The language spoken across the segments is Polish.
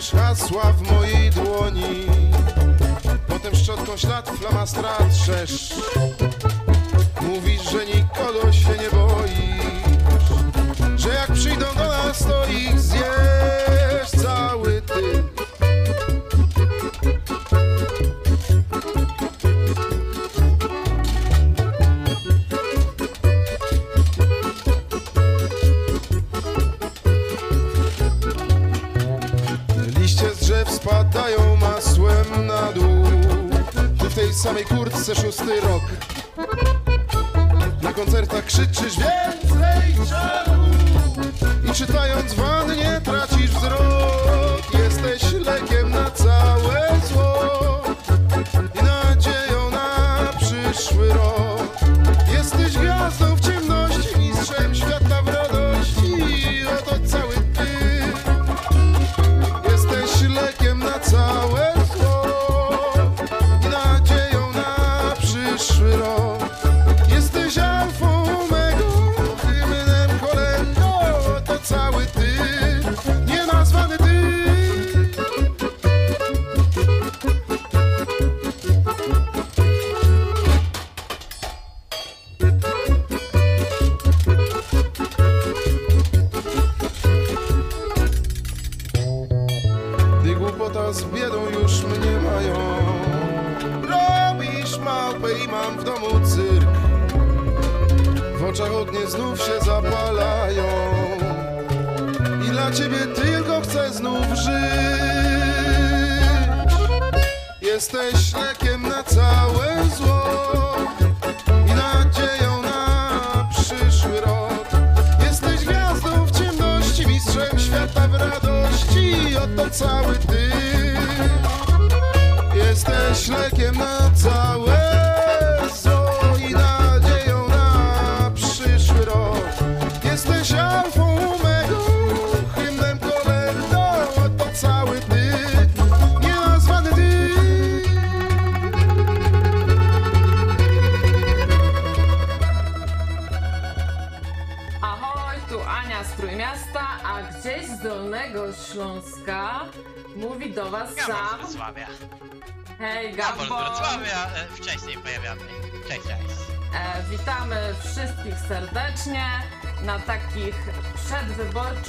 piszesz hasła w mojej dłoni. Potem szczotką ślad flamastra trzesz. Mówisz, że nikogo się nie boisz Że jak przyjdą do nas, to ich zjesz cały ty samej kurtce szósty rok. Na koncertach krzyczysz więcej I czytając wannie tracisz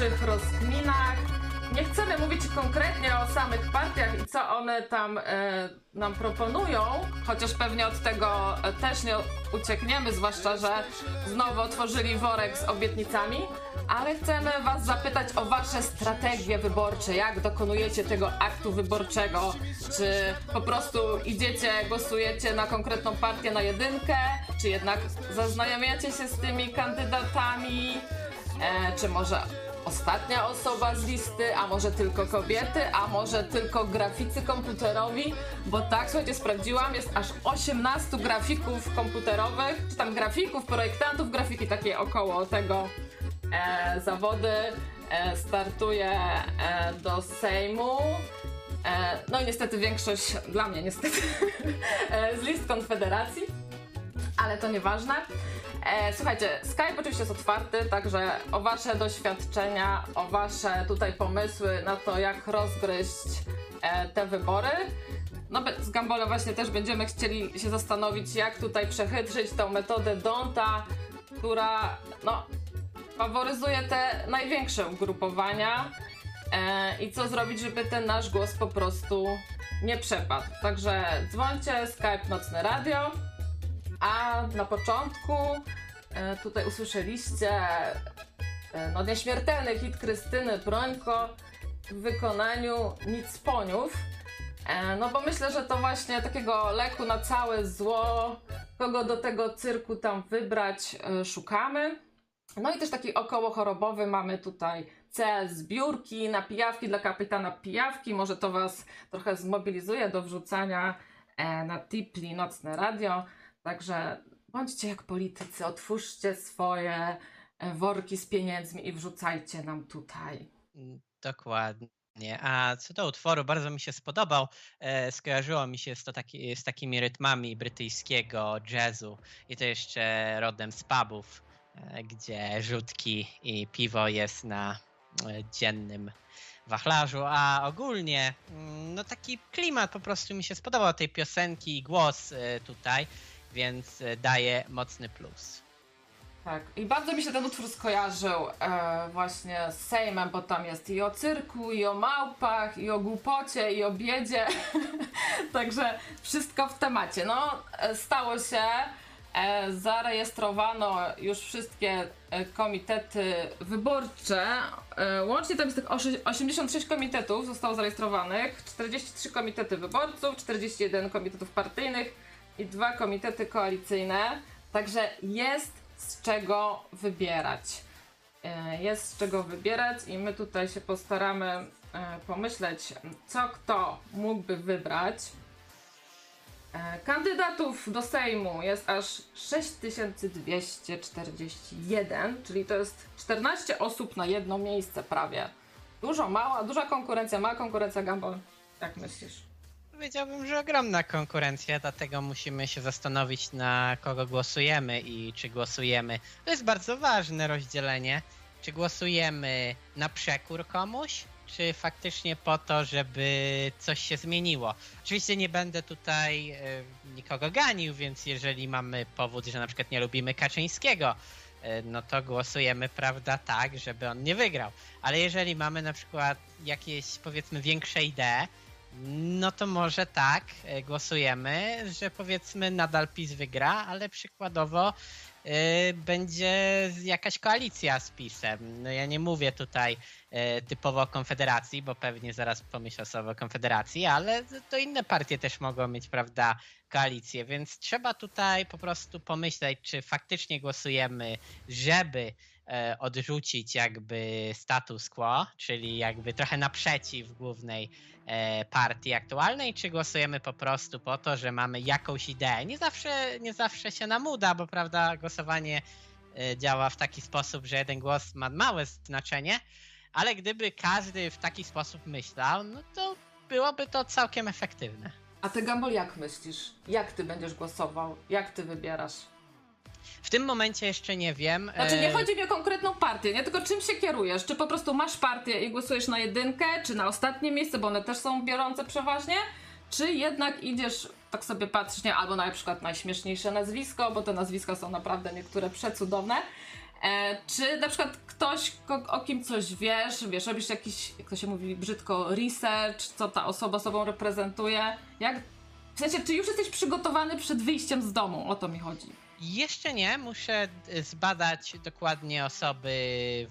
przedwyborczych rozkminach. Nie chcemy mówić konkretnie o samych partiach i co one tam e, nam proponują, chociaż pewnie od tego e, też nie uciekniemy, zwłaszcza, że znowu otworzyli worek z obietnicami. Ale chcemy Was zapytać o Wasze strategie wyborcze. Jak dokonujecie tego aktu wyborczego? Czy po prostu idziecie, głosujecie na konkretną partię na jedynkę? Czy jednak zaznajamiacie się z tymi kandydatami? E, czy może ostatnia osoba z listy, a może tylko kobiety, a może tylko graficy komputerowi? Bo tak, słuchajcie, sprawdziłam, jest aż 18 grafików komputerowych, czy tam grafików, projektantów grafiki, takie około tego e, zawody. E, startuje e, do Sejmu. E, no i niestety większość, dla mnie niestety, e, z list Konfederacji, ale to nieważne. E, słuchajcie, Skype oczywiście jest otwarty, także o Wasze doświadczenia, o Wasze tutaj pomysły na to, jak rozgryźć e, te wybory. No z Gambolem właśnie też będziemy chcieli się zastanowić, jak tutaj przechytrzyć tą metodę Donta, która no, faworyzuje te największe ugrupowania e, i co zrobić, żeby ten nasz głos po prostu nie przepadł. Także dzwońcie, Skype Nocne Radio. A na początku e, tutaj usłyszeliście e, no, nieśmiertelny hit Krystyny Brońko w wykonaniu Nic Poniów. E, no bo myślę, że to właśnie takiego leku na całe zło, kogo do tego cyrku tam wybrać, szukamy. No i też taki około chorobowy mamy tutaj cel zbiórki na pijawki dla kapitana pijawki. Może to Was trochę zmobilizuje do wrzucania na Tipli Nocne Radio. Także bądźcie jak politycy, otwórzcie swoje e, worki z pieniędzmi i wrzucajcie nam tutaj. Mm, Dokładnie. A co do utworu, bardzo mi się spodobał. E, skojarzyło mi się z, to taki, z takimi rytmami brytyjskiego jazzu i to jeszcze rodem z pubów, e, gdzie rzutki i piwo jest na dziennym wachlarzu, a ogólnie mm, no taki klimat po prostu mi się spodobał tej piosenki i głos tutaj, więc daje mocny plus. Tak, i bardzo mi się ten utwór skojarzył e, właśnie z Sejmem, bo tam jest i o cyrku, i o małpach, i o głupocie, i o biedzie. Także wszystko w temacie. No, e, stało się, e, zarejestrowano już wszystkie e, komitety wyborcze. E, łącznie tam jest tych 86 komitetów zostało zarejestrowanych, 43 komitety wyborców, 41 komitetów partyjnych i dwa komitety koalicyjne. Także jest z czego wybierać. E, jest z czego wybierać i my tutaj się postaramy e, pomyśleć, co kto mógłby wybrać. E, kandydatów do Sejmu jest aż 6241, czyli to jest 14 osób na jedno miejsce prawie. Dużo, mała, duża konkurencja, mała konkurencja, Gambol. Jak myślisz? Powiedziałbym, że ogromna konkurencja, dlatego musimy się zastanowić na kogo głosujemy i czy głosujemy. To jest bardzo ważne rozdzielenie. Czy głosujemy na przekór komuś, czy faktycznie po to, żeby coś się zmieniło. Oczywiście nie będę tutaj y, nikogo ganił, więc jeżeli mamy powód, że na przykład nie lubimy Kaczyńskiego, y, no to głosujemy, prawda, tak, żeby on nie wygrał. Ale jeżeli mamy na przykład jakieś, powiedzmy, większe idee, no to może tak, e, głosujemy, że powiedzmy nadal PiS wygra, ale przykładowo yy, będzie jakaś koalicja z PiSem. No ja nie mówię tutaj yy, typowo o Konfederacji, bo pewnie zaraz pomyślę sobie o Konfederacji, ale to inne partie też mogą mieć, prawda, koalicję, więc trzeba tutaj po prostu pomyśleć, czy faktycznie głosujemy, żeby odrzucić jakby status quo, czyli jakby trochę naprzeciw głównej E, partii aktualnej, czy głosujemy po prostu po to, że mamy jakąś ideę. Nie zawsze, nie zawsze się nam uda, bo prawda, głosowanie e, działa w taki sposób, że jeden głos ma małe znaczenie, ale gdyby każdy w taki sposób myślał, no to byłoby to całkiem efektywne. A ty, Gambol, jak myślisz? Jak ty będziesz głosował? Jak ty wybierasz? W tym momencie jeszcze nie wiem. Znaczy nie e, chodzi mi o konkretną partię, nie tylko czym się kierujesz. Czy po prostu masz partię i głosujesz na jedynkę, czy na ostatnie miejsce, bo one też są biorące przeważnie, czy jednak idziesz, tak sobie patrzysz, nie, albo na przykład najśmieszniejsze nazwisko, bo te nazwiska są naprawdę niektóre przecudowne. E, czy na przykład ktoś, o, o kim coś wiesz, wiesz, robisz jakiś, jak to się mówi brzydko, research, co ta osoba sobą reprezentuje, jak, w sensie, czy już jesteś przygotowany przed wyjściem z domu, o to mi chodzi. Jeszcze nie, muszę zbadać dokładnie osoby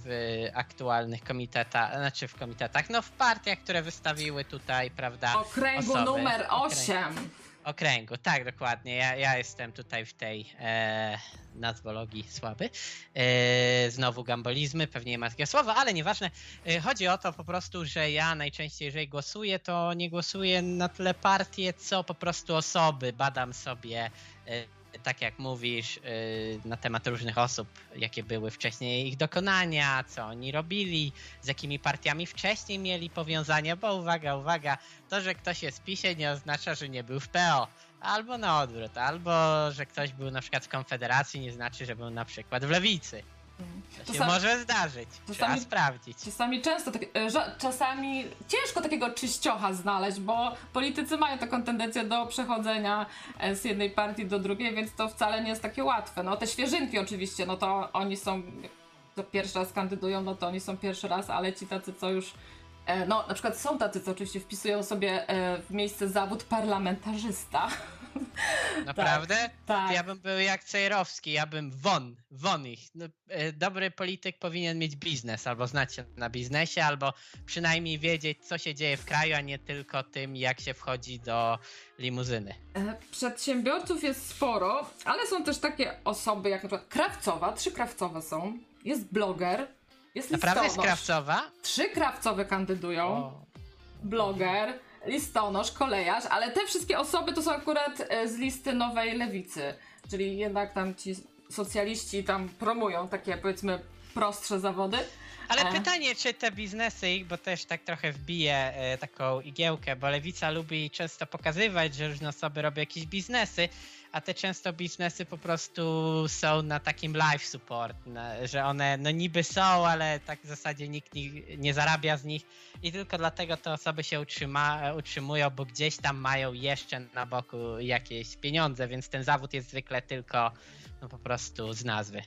w aktualnych komitetach, znaczy w komitetach, no w partiach, które wystawiły tutaj, prawda? Okręgu osoby. numer 8. Okręgu, tak, dokładnie. Ja, ja jestem tutaj w tej e, nazwologii słaby. E, znowu gambolizmy, pewnie nie ma takiego słowa, ale nieważne. E, chodzi o to po prostu, że ja najczęściej, jeżeli głosuję, to nie głosuję na tyle partie, co po prostu osoby. Badam sobie e, tak jak mówisz, y, na temat różnych osób, jakie były wcześniej ich dokonania, co oni robili, z jakimi partiami wcześniej mieli powiązania, bo uwaga, uwaga, to, że ktoś jest w PiSie nie oznacza, że nie był w PO. Albo na odwrót, albo że ktoś był na przykład w Konfederacji, nie znaczy, że był na przykład w Lewicy. To się może zdarzyć, czasami, trzeba sprawdzić. Czasami często, tak, e, czasami ciężko takiego czyściocha znaleźć, bo politycy mają taką tendencję do przechodzenia e, z jednej partii do drugiej, więc to wcale nie jest takie łatwe. No te świeżynki oczywiście, no to oni są, to pierwszy raz kandydują, no to oni są pierwszy raz, ale ci tacy, co już e, no, na przykład są tacy, co oczywiście wpisują sobie w miejsce zawód parlamentarzysta. Naprawdę? Tak, tak. Ja bym był jak Cejrowski, ja bym won, won ich. No, e, dobry polityk powinien mieć biznes, albo znać się na biznesie, albo przynajmniej wiedzieć, co się dzieje w kraju, a nie tylko tym, jak się wchodzi do limuzyny. E, przedsiębiorców jest sporo, ale są też takie osoby jak na przykład Krawcowa, trzy Krawcowe są, jest bloger, jest Naprawdę jest Krawcowa? Trzy Krawcowe kandydują. O. Bloger listonosz, kolejarz, ale te wszystkie osoby to są akurat e, z listy Nowej Lewicy, czyli jednak tam ci socjaliści tam promują takie powiedzmy prostsze zawody. Ale E. pytanie, czy te biznesy, ich, bo też tak trochę wbije e, taką igiełkę, bo lewica lubi często pokazywać, że różne osoby robią jakieś biznesy, a te często biznesy po prostu są na takim live support, na, że one no niby są, ale tak w zasadzie nikt nie, nie zarabia z nich i tylko dlatego te osoby się utrzyma, utrzymują, bo gdzieś tam mają jeszcze na boku jakieś pieniądze, więc ten zawód jest zwykle tylko no po prostu z nazwy.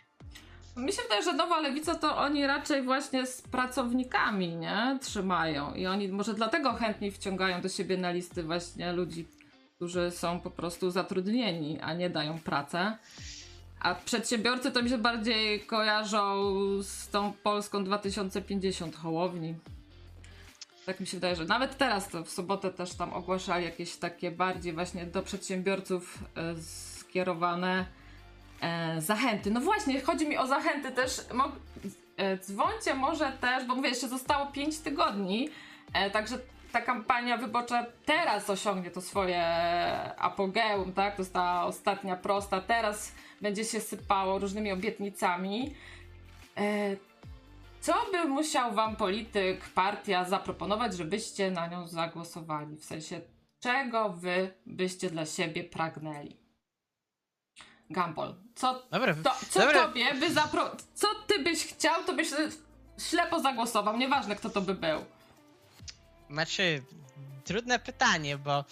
Mi się wydaje, że nowa lewica to oni raczej właśnie z pracownikami, nie? Trzymają. I oni może dlatego chętniej wciągają do siebie na listy właśnie ludzi, którzy są po prostu zatrudnieni, a nie dają pracę. A przedsiębiorcy to mi się bardziej kojarzą z tą Polską 2050 Hołowni. Tak mi się wydaje, że nawet teraz to w sobotę też tam ogłaszali jakieś takie bardziej właśnie do przedsiębiorców e, skierowane e, zachęty. No właśnie, chodzi mi o zachęty też. Mo- e, dzwońcie może też, bo mówię, jeszcze zostało 5 tygodni, e, także ta kampania wyborcza teraz osiągnie to swoje apogeum, tak? To jest ta ostatnia prosta. Teraz będzie się sypało różnymi obietnicami. E, co by musiał wam polityk, partia zaproponować, żebyście na nią zagłosowali? W sensie, czego wy byście dla siebie pragnęli? Gumball, co, Dobra, to, co dobra. tobie by zapro... Co ty byś chciał, to byś ślepo zagłosował, nieważne kto to by był. Znaczy, trudne pytanie, bo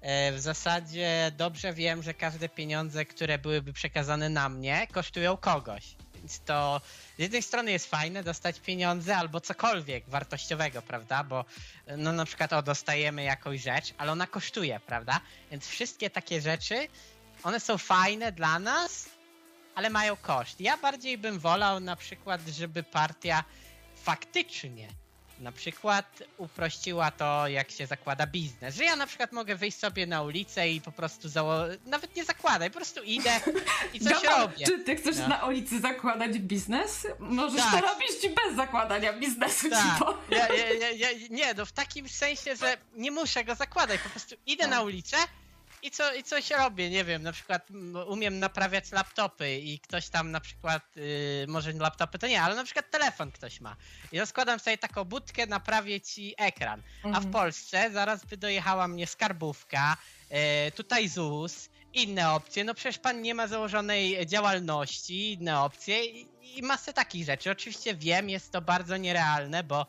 e, w zasadzie dobrze wiem, że każde pieniądze, które byłyby przekazane na mnie, kosztują kogoś. Więc to z jednej strony jest fajne dostać pieniądze albo cokolwiek wartościowego, prawda? Bo no na przykład o, dostajemy jakąś rzecz, ale ona kosztuje, prawda? Więc wszystkie takie rzeczy, one są fajne dla nas, ale mają koszt. Ja bardziej bym wolał na przykład, żeby partia faktycznie na przykład uprościła to, jak się zakłada biznes. Że ja na przykład mogę wyjść sobie na ulicę i po prostu zało- nawet nie zakładaj, po prostu idę i coś robię. Czy ty chcesz No. na ulicy zakładać biznes? Możesz Tak. to robić bez zakładania biznesu, ci Tak. powiem. Ja, ja, ja, ja, nie, no w takim sensie, że nie muszę go zakładać, po prostu idę No. na ulicę i, co, i coś robię, nie wiem, na przykład umiem naprawiać laptopy i ktoś tam na przykład, yy, może laptopy to nie, ale na przykład telefon ktoś ma. I rozkładam sobie taką budkę, naprawię ci ekran. A w Mhm. Polsce zaraz by dojechała mnie skarbówka, e, tutaj ZUS, inne opcje. No przecież pan nie ma założonej działalności, inne opcje i, i masę takich rzeczy. Oczywiście wiem, jest to bardzo nierealne, bo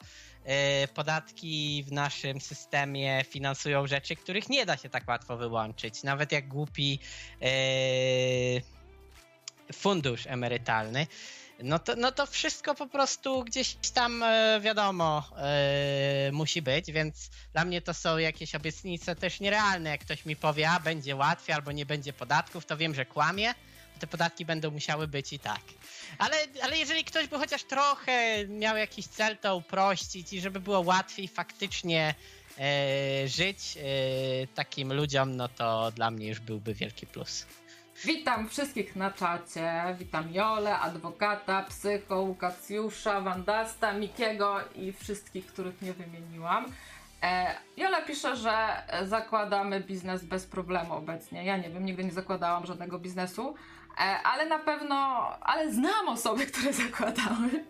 podatki w naszym systemie finansują rzeczy, których nie da się tak łatwo wyłączyć. Nawet jak głupi e, fundusz emerytalny. No to, no to wszystko po prostu gdzieś tam e, wiadomo e, musi być, więc dla mnie to są jakieś obietnice też nierealne. Jak ktoś mi powie, a będzie łatwiej albo nie będzie podatków, to wiem, że kłamie. Te podatki będą musiały być i tak. Ale, ale jeżeli ktoś by chociaż trochę miał jakiś cel, to uprościć i żeby było łatwiej faktycznie e, żyć e, takim ludziom, no to dla mnie już byłby wielki plus. Witam wszystkich na czacie. Witam Jolę, adwokata, psycho, Łukacjusza, Wandasta, Mikiego i wszystkich, których nie wymieniłam. E, Jola pisze, że zakładamy biznes bez problemu obecnie. Ja nie wiem, nigdy nie zakładałam żadnego biznesu, ale na pewno, ale znam osoby, które zakładały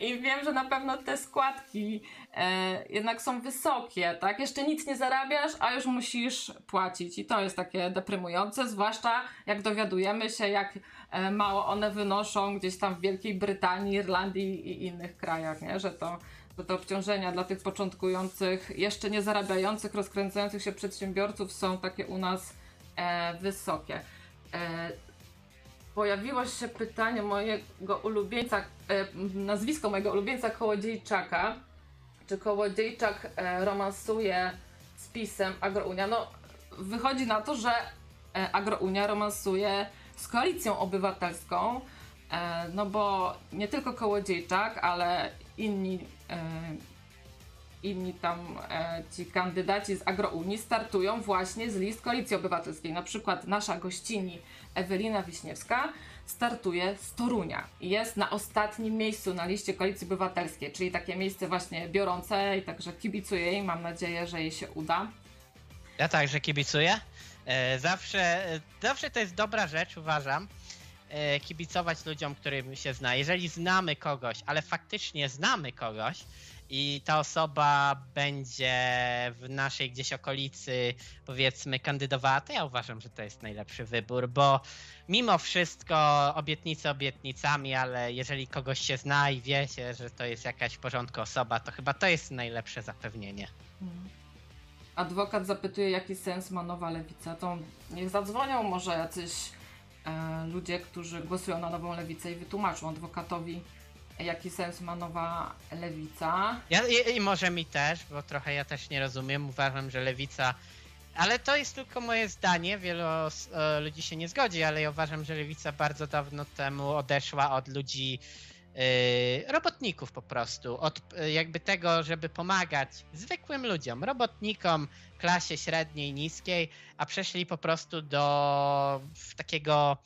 i wiem, że na pewno te składki e, jednak są wysokie, tak? Jeszcze nic nie zarabiasz, a już musisz płacić i to jest takie deprymujące, zwłaszcza jak dowiadujemy się, jak e, mało one wynoszą gdzieś tam w Wielkiej Brytanii, Irlandii i innych krajach, nie? Że to że te obciążenia dla tych początkujących, jeszcze nie zarabiających, rozkręcających się przedsiębiorców są takie u nas e, wysokie. E, pojawiło się pytanie mojego ulubieńca, e, nazwisko mojego ulubieńca Kołodziejczaka. Czy Kołodziejczak e, romansuje z pisem Agrounia? No, wychodzi na to, że e, Agrounia romansuje z koalicją obywatelską, e, no bo nie tylko Kołodziejczak, ale inni, e, inni tam e, ci kandydaci z Agrounii startują właśnie z list Koalicji Obywatelskiej. Na przykład nasza gościni Ewelina Wiśniewska startuje z Torunia jest na ostatnim miejscu na liście Koalicji Obywatelskiej, czyli takie miejsce właśnie biorące i także kibicuję jej. Mam nadzieję, że jej się uda. Ja także kibicuję. E, Zawsze, e, zawsze to jest dobra rzecz, uważam. e, kibicować ludziom, którym się zna. Jeżeli znamy kogoś, ale faktycznie znamy kogoś, i ta osoba będzie w naszej gdzieś okolicy, powiedzmy, kandydowała, to ja uważam, że to jest najlepszy wybór, bo mimo wszystko obietnice obietnicami, ale jeżeli kogoś się zna i wie się, że to jest jakaś porządku osoba, to chyba to jest najlepsze zapewnienie. Mhm. Adwokat zapytuje, jaki sens ma nowa lewica. To niech zadzwonią może jacyś e, ludzie, którzy głosują na nową lewicę i wytłumaczą adwokatowi, jaki sens ma nowa lewica. Ja, i, I może mi też, bo trochę ja też nie rozumiem. Uważam, że lewica. Ale to jest tylko moje zdanie, wielu e, ludzi się nie zgodzi, ale ja uważam, że lewica bardzo dawno temu odeszła od ludzi, e, robotników po prostu, od e, jakby tego, żeby pomagać zwykłym ludziom, robotnikom, klasie średniej, niskiej, a przeszli po prostu do takiego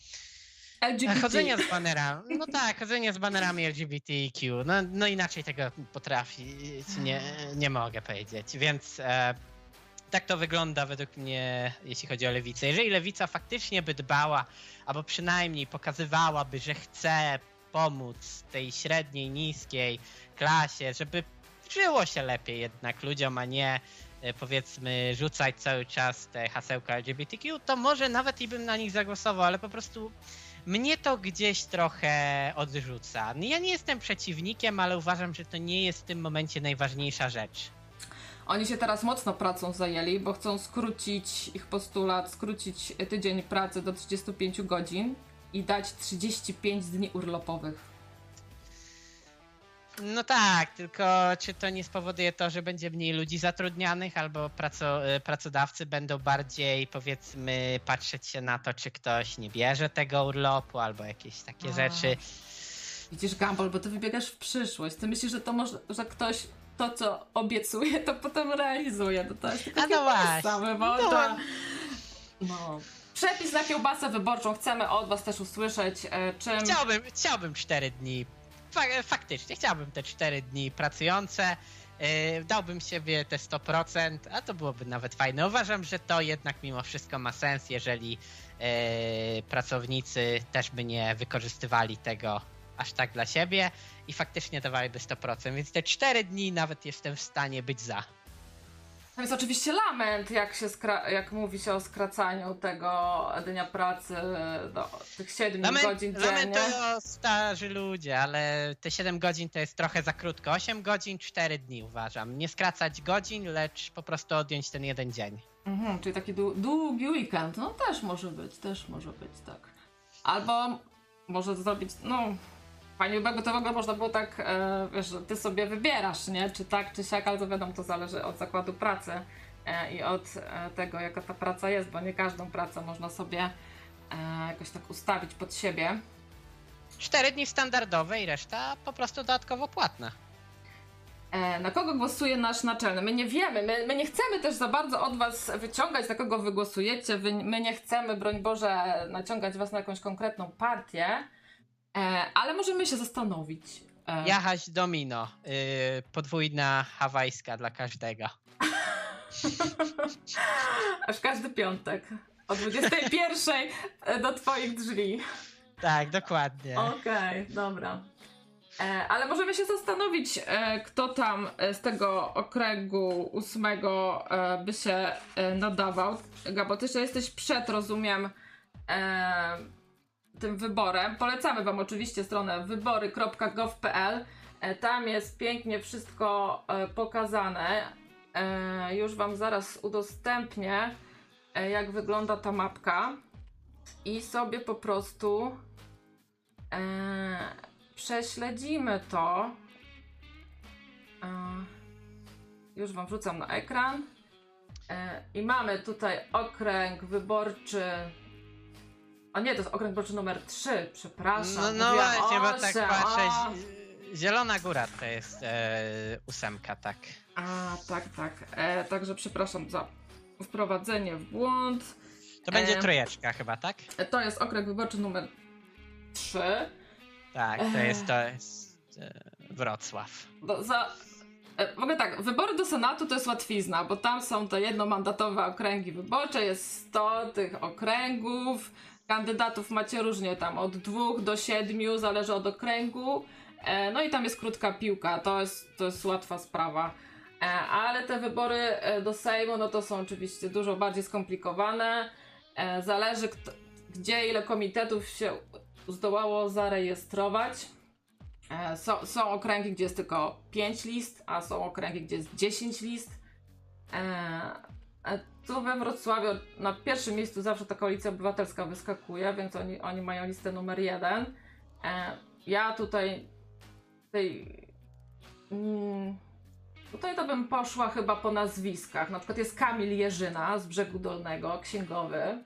LGBT. Chodzenia z banerami. No tak, chodzenie z banerami LGBTQ. No, no inaczej tego potrafić nie, nie mogę powiedzieć. Więc e, tak to wygląda według mnie, jeśli chodzi o lewicę. Jeżeli lewica faktycznie by dbała, albo przynajmniej pokazywałaby, że chce pomóc tej średniej, niskiej klasie, żeby żyło się lepiej jednak ludziom, a nie e, powiedzmy rzucać cały czas te hasełka LGBTQ, to może nawet i bym na nich zagłosował, ale po prostu mnie to gdzieś trochę odrzuca. Ja nie jestem przeciwnikiem, ale uważam, że to nie jest w tym momencie najważniejsza rzecz. Oni się teraz mocno pracą zajęli, bo chcą skrócić ich postulat, skrócić tydzień pracy do 35 godzin i dać 35 dni urlopowych. No tak, tylko czy to nie spowoduje to, że będzie mniej ludzi zatrudnianych, albo praco, y, pracodawcy będą bardziej, powiedzmy, patrzeć się na to, czy ktoś nie bierze tego urlopu, albo jakieś takie A. rzeczy. Widzisz, Gumball, bo ty wybiegasz w przyszłość. Ty myślisz, że to może, że ktoś to, co obiecuje, to potem realizuje. To, to jest tylko A no właśnie. No. to... No. Przepis na kiełbasę wyborczą chcemy od was też usłyszeć, e, czym... Chciałbym, chciałbym 4 dni. Fa- faktycznie, chciałbym te 4 dni pracujące. Yy, dałbym siebie te 100%, a to byłoby nawet fajne. Uważam, że to jednak mimo wszystko ma sens, jeżeli yy, pracownicy też by nie wykorzystywali tego aż tak dla siebie i faktycznie dawaliby 100%, więc te 4 dni nawet jestem w stanie być za. To jest oczywiście lament, jak, się skra- jak mówi się o skracaniu tego dnia pracy do tych 7 Lament, godzin dziennie. lamentują starzy ludzie, ale te 7 godzin to jest trochę za krótko. 8 godzin, 4 dni uważam. Nie skracać godzin, lecz po prostu odjąć ten jeden dzień. Mhm, czyli taki dłu- długi weekend. No też może być, też może być, tak. Albo może zrobić, no... Fajnie by to w ogóle można było tak, e, wiesz, że ty sobie wybierasz, nie? Czy tak, czy siak, ale to wiadomo, to zależy od zakładu pracy e, i od e, tego, jaka ta praca jest, bo nie każdą pracę można sobie jakoś tak ustawić pod siebie. 4 dni standardowe i reszta po prostu dodatkowo płatna. Na kogo głosuje nasz naczelny? My nie wiemy, my, my nie chcemy też za bardzo od was wyciągać, na kogo wy głosujecie. Wy, my nie chcemy, broń Boże, naciągać was na jakąś konkretną partię, ale możemy się zastanowić. E, Jachaś domino. Yy, podwójna hawajska dla każdego. Aż każdy piątek o 21 do twoich drzwi. Tak, dokładnie. Okej, dobra. E, ale możemy się zastanowić, e, kto tam e, z tego okręgu ósmego e, by się e, nadawał. Gabo, ty jeszcze jesteś przed, rozumiem, e, tym wyborem. Polecamy wam oczywiście stronę wybory.gov.pl. E, tam jest pięknie wszystko e, pokazane. E, już wam zaraz udostępnię, jak wygląda ta mapka. I sobie po prostu prześledzimy to. Już Wam wrzucam na ekran. I mamy tutaj okręg wyborczy. A nie, to jest okręg wyborczy numer 3, przepraszam. No, no Mówiłam właśnie, bo tak osiem, patrzę. a. Zielona Góra to jest e, ósemka, tak. A, tak, tak. E, także przepraszam za wprowadzenie w błąd. To będzie E. trójeczka chyba, tak? E, to jest okręg wyborczy numer 3. Tak, to jest, to jest e, Wrocław. Do, za, e, w ogóle tak, wybory do Senatu to jest łatwizna, bo tam są te jednomandatowe okręgi wyborcze, jest 100 tych okręgów, kandydatów macie różnie tam, od dwóch do siedmiu, zależy od okręgu. E, no i tam jest krótka piłka, to jest, to jest łatwa sprawa. E, ale te wybory e, do Sejmu, no to są oczywiście dużo bardziej skomplikowane. Zależy kto, gdzie, ile komitetów się zdołało zarejestrować. Są, są okręgi, gdzie jest tylko 5 list, a są okręgi, gdzie jest 10 list. Tu we Wrocławiu na pierwszym miejscu zawsze ta koalicja obywatelska wyskakuje, więc oni, oni mają listę numer jeden. E, ja tutaj tej, mm, tutaj to bym poszła chyba po nazwiskach. Na przykład jest Kamil Jerzyna z Brzegu Dolnego, księgowy.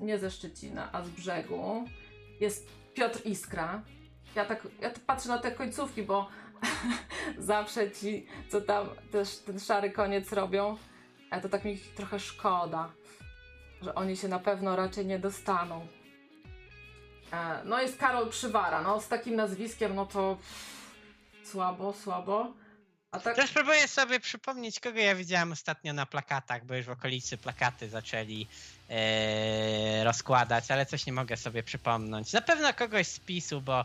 Nie ze Szczecina, a z Brzegu. Jest Piotr Iskra. Ja tak, ja patrzę na te końcówki, bo zawsze ci, co tam też ten szary koniec robią, to tak mi trochę szkoda, że oni się na pewno raczej nie dostaną. E, No jest Karol Przywara, no z takim nazwiskiem, no to pff, słabo, słabo. A tak, próbuję sobie przypomnieć, kogo ja widziałem ostatnio na plakatach, bo już w okolicy plakaty zaczęli e, rozkładać, ale coś nie mogę sobie przypomnieć. Na pewno kogoś z PiSu, bo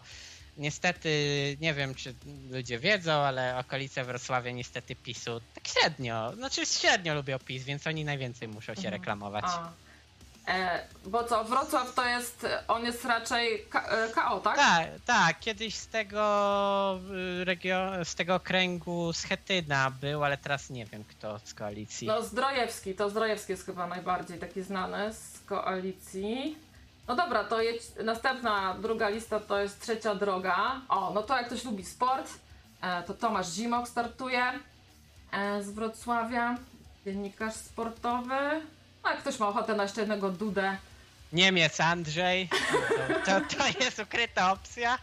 niestety, nie wiem czy ludzie wiedzą, ale okolice Wrocławia niestety PiSu tak średnio, znaczy średnio lubią PiS, więc oni najwięcej muszą się Mhm. reklamować. a, e, bo co, Wrocław to jest, on jest raczej K- e, KO, tak? Tak, tak, kiedyś z tego y, regio- z tego okręgu Schetyna był, ale teraz nie wiem kto z koalicji. No Zdrojewski, to Zdrojewski jest chyba najbardziej taki znany z koalicji. No dobra, to następna, druga lista to jest trzecia droga. O, no to jak ktoś lubi sport, e, to Tomasz Zimok startuje e, z Wrocławia, dziennikarz sportowy. No jak ktoś ma ochotę na jeszcze jednego Dudę, Niemiec Andrzej, to, to, to jest ukryta opcja.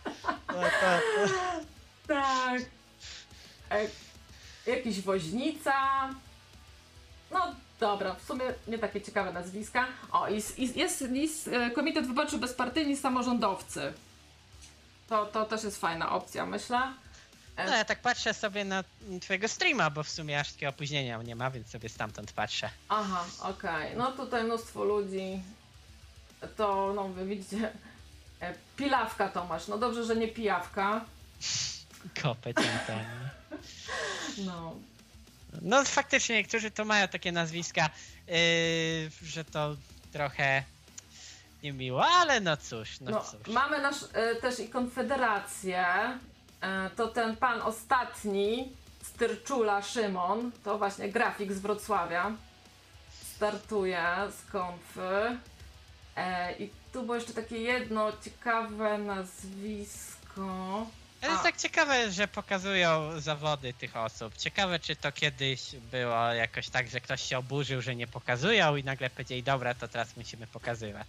To, to. Tak. E, jakiś woźnica. No dobra, w sumie nie takie ciekawe nazwiska. O, i, jest, jest e, Komitet Wyborczy Bezpartyjni Samorządowcy. To, to też jest fajna opcja, myślę. No, ja tak patrzę sobie na twojego streama, bo w sumie aż takiego opóźnienia nie ma, więc sobie stamtąd patrzę. Aha, okej. No tutaj mnóstwo ludzi. To, no wy widzicie. E, Pilawka Tomasz. No dobrze, że nie pijawka. Kopę ciętami. No. No faktycznie niektórzy to mają takie nazwiska, yy, że to trochę niemiło, ale no cóż, no, No, cóż. mamy nasz, e, też i konfederację. E, to ten pan ostatni, Styrczula Szymon, to właśnie grafik z Wrocławia. Startuje z konfy. E, I tu było jeszcze takie jedno ciekawe nazwisko. Ale jest A. tak ciekawe, że pokazują zawody tych osób. Ciekawe, czy to kiedyś było jakoś tak, że ktoś się oburzył, że nie pokazują i nagle powiedzieli, dobra, to teraz musimy pokazywać.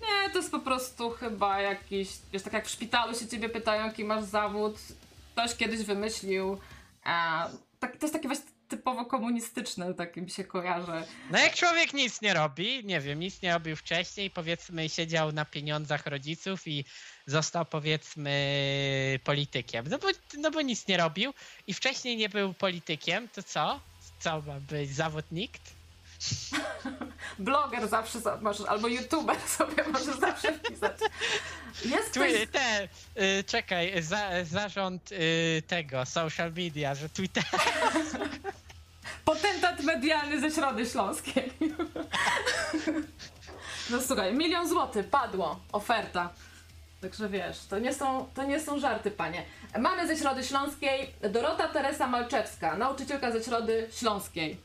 Nie, to jest po prostu chyba jakiś, wiesz, tak jak w szpitalu się ciebie pytają, jaki masz zawód. Ktoś kiedyś wymyślił. Tak, to jest takie właśnie typowo komunistyczne, tak mi się kojarzy. No jak człowiek nic nie robi, nie wiem, nic nie robił wcześniej, powiedzmy siedział na pieniądzach rodziców i został powiedzmy politykiem. No bo, no bo nic nie robił i wcześniej nie był politykiem, to co? Co ma być? Zawód nikt? bloger zawsze za- możesz, albo youtuber sobie możesz zawsze wpisać. Jest. Twi- te, y, czekaj, za, zarząd y, tego, social media, że Twitter. Potentat medialny ze Środy Śląskiej. No słuchaj, milion złotych padło, oferta. Także wiesz, to nie, są, to nie są żarty, panie. Mamy ze Środy Śląskiej Dorota Teresa Malczewska, nauczycielka ze Środy Śląskiej.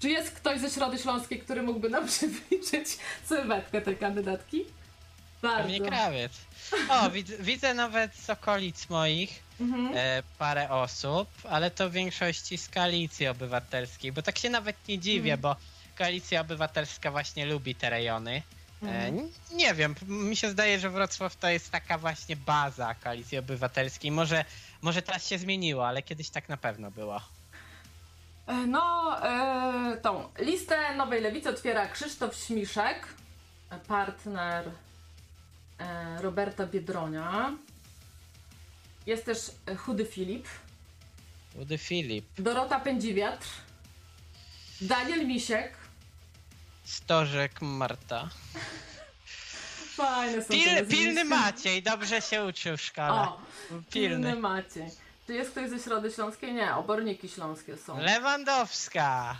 Czy jest ktoś ze Środy Śląskiej, który mógłby nam przybliżyć sylwetkę tej kandydatki? Bardzo. Pewnie krawiec. O, widzę, widzę nawet z okolic moich Mhm. e, parę osób, ale to w większości z koalicji obywatelskiej, bo tak się nawet nie dziwię, Mhm. bo koalicja obywatelska właśnie lubi te rejony. E, Mhm. n- nie wiem, mi się zdaje, że Wrocław to jest taka właśnie baza koalicji obywatelskiej. Może, może teraz się zmieniło, ale kiedyś tak na pewno było. E, No, e, tą listę Nowej Lewicy otwiera Krzysztof Śmiszek, e, partner e, Roberta Biedronia. Jest też e, Chudy Filip, Udy Filip, Dorota Pędziwiatr, Daniel Misiek, Stożek Marta. Fajne są Pil, pilny Maciej, dobrze się uczył w szkole. O, pilny pilny. Maciej. Czy jest ktoś ze Środy Śląskiej? Nie, oborniki śląskie są. Lewandowska.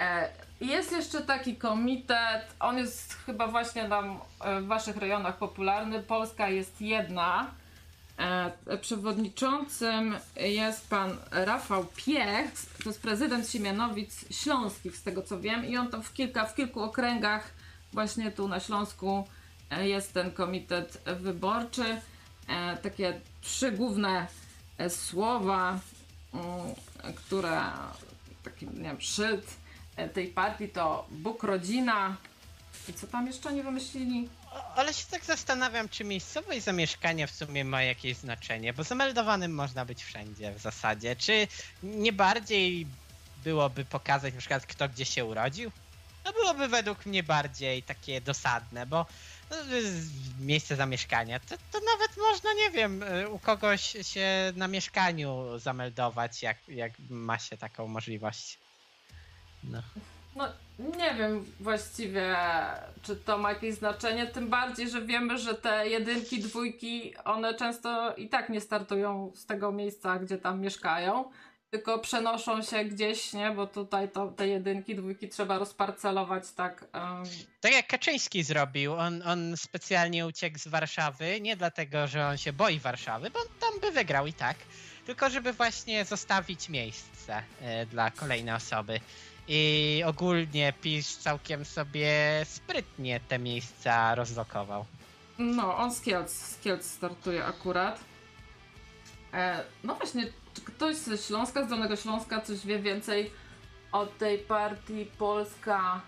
E, Jest jeszcze taki komitet, on jest chyba właśnie tam e, w waszych rejonach popularny. Polska jest jedna. E, Przewodniczącym jest pan Rafał Piech, to jest prezydent Siemianowic Śląskich, z tego co wiem, i on tam w, kilka, w kilku okręgach, właśnie tu na Śląsku, e, jest ten komitet wyborczy. E, Takie trzy główne słowa, mm, które taki, nie wiem, szyld tej partii to Bóg, rodzina i co tam jeszcze nie wymyślili? Ale się tak zastanawiam, czy miejscowość zamieszkania w sumie ma jakieś znaczenie, bo zameldowanym można być wszędzie w zasadzie. Czy nie bardziej byłoby pokazać na przykład kto gdzie się urodził? No byłoby według mnie bardziej takie dosadne, bo no, miejsce zamieszkania, to, to nawet można, nie wiem, y, u kogoś się na mieszkaniu zameldować, jak, jak ma się taką możliwość. No. No nie wiem właściwie, czy to ma jakieś znaczenie, tym bardziej, że wiemy, że te jedynki, dwójki, one często i tak nie startują z tego miejsca, gdzie tam mieszkają, tylko przenoszą się gdzieś, nie? Bo tutaj to, te jedynki, dwójki trzeba rozparcelować tak. em, Tak jak Kaczyński zrobił, on, on specjalnie uciekł z Warszawy, nie dlatego, że on się boi Warszawy, bo on tam by wygrał i tak, tylko żeby właśnie zostawić miejsce e, dla kolejnej osoby. I ogólnie PiS całkiem sobie sprytnie te miejsca rozlokował. No, on z Kielc, z Kielc startuje akurat. E, no właśnie, czy ktoś ze Śląska, z Dolnego Śląska coś wie więcej o tej partii Polska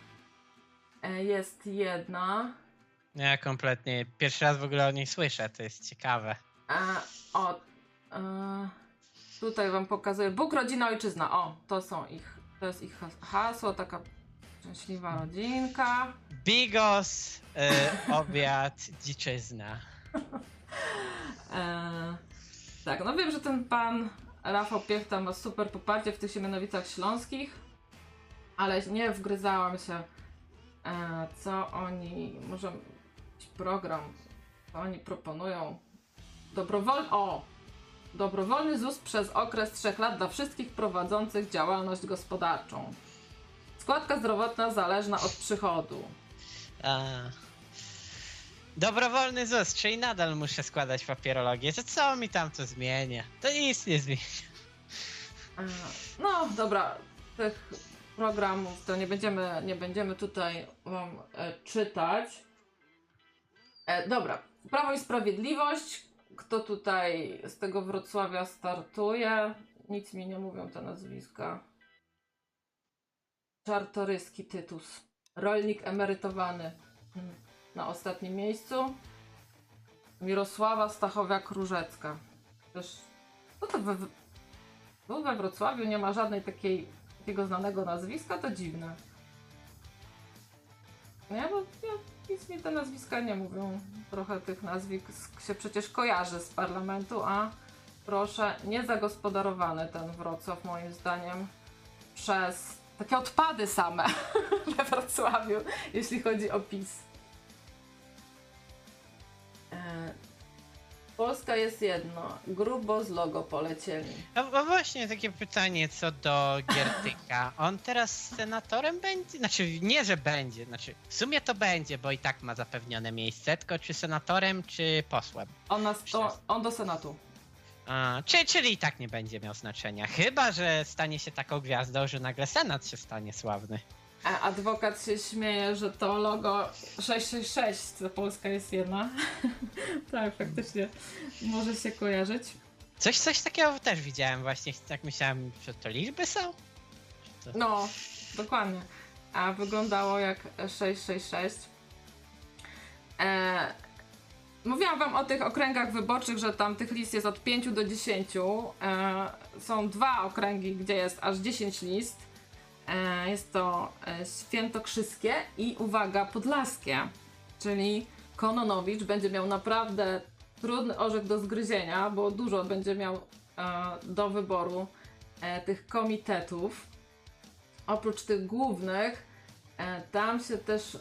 e, jest jedna. Ja kompletnie pierwszy raz w ogóle o niej słyszę, to jest ciekawe. E, o, e, tutaj wam pokazuję. Bóg, rodzina, ojczyzna. O, to są ich, to jest ich has- hasło, taka szczęśliwa rodzinka. Bigos, e, obiad, dziczyzna. E, tak, no wiem, że ten pan Rafał Piechta ma super poparcie w tych Siemianowicach Śląskich, ale nie wgryzałam się, e, co oni, może jakiś program, co oni proponują. Dobrowolny, o! Dobrowolny ZUS przez okres trzech lat dla wszystkich prowadzących działalność gospodarczą. Składka zdrowotna zależna od przychodu. A. Dobrowolny ZUS, czyli nadal muszę składać papierologię. To co mi tam to zmienia? To nic nie zmienia. E, No dobra, tych programów to nie będziemy, nie będziemy tutaj wam e, czytać. E, dobra, Prawo i Sprawiedliwość. Kto tutaj z tego Wrocławia startuje? Nic mi nie mówią te nazwiska. Czartoryski Tytus. Rolnik emerytowany. Mm, Na ostatnim miejscu. Mirosława Stachowiak-Różecka. Też. No to we, no we Wrocławiu nie ma żadnej takiej, takiego znanego nazwiska, to dziwne. Nie, bo ja, nic mi te nazwiska nie mówią. Trochę tych nazwisk się przecież kojarzy z parlamentu, a proszę, niezagospodarowany ten Wrocław moim zdaniem przez takie odpady same we Wrocławiu, jeśli chodzi o PiS. Polska jest jedno, grubo z logo polecieli. No, no właśnie takie pytanie co do Giertyka. On teraz senatorem będzie? Znaczy nie, że będzie. Znaczy w sumie to będzie, bo i tak ma zapewnione miejsce, tylko czy senatorem, czy posłem. On, on do Senatu. A, czy, czyli i tak nie będzie miał znaczenia. Chyba, że stanie się taką gwiazdą, że nagle senat się stanie sławny. Adwokat się śmieje, że to logo 666, to Polska jest jedna. tak, faktycznie może się kojarzyć. Coś, coś takiego też widziałem właśnie, tak myślałem, że to liczby są? To... No, dokładnie. A wyglądało jak 666. E, mówiłam wam o tych okręgach wyborczych, że tam tych list jest od 5 do 10. E, są dwa okręgi, gdzie jest aż 10 list. E, jest to e, Świętokrzyskie i uwaga, Podlaskie. Czyli Kononowicz będzie miał naprawdę trudny orzech do zgryzienia, bo dużo będzie miał e, do wyboru tych komitetów oprócz tych głównych, tam się też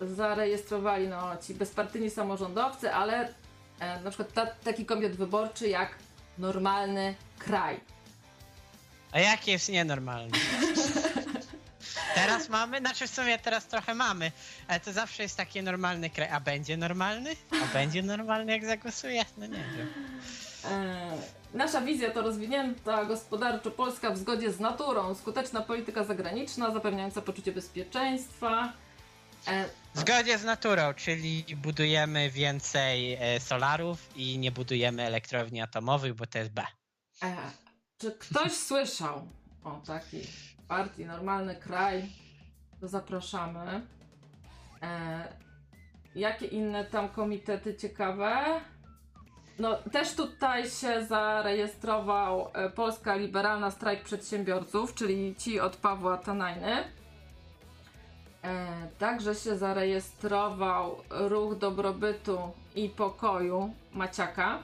zarejestrowali no, ci bezpartyjni samorządowcy, ale e, na przykład ta, taki komitet wyborczy jak normalny kraj. A jaki jest nienormalny? Teraz mamy, znaczy w sumie teraz trochę mamy, ale to zawsze jest taki normalny kraj. A będzie normalny? A będzie normalny jak zagłosuje? No nie wiem. E, nasza wizja to rozwinięta gospodarczo Polska w zgodzie z naturą, skuteczna polityka zagraniczna zapewniająca poczucie bezpieczeństwa. E, W zgodzie z naturą, czyli budujemy więcej e, solarów i nie budujemy elektrowni atomowych, bo to jest B. czy ktoś słyszał o takiej partii Normalny Kraj? To zapraszamy. E, jakie inne tam komitety ciekawe? No, też tutaj się zarejestrował e, Polska Liberalna Strajk Przedsiębiorców, czyli ci od Pawła Tanajny. E, także się zarejestrował Ruch Dobrobytu i Pokoju Maciaka.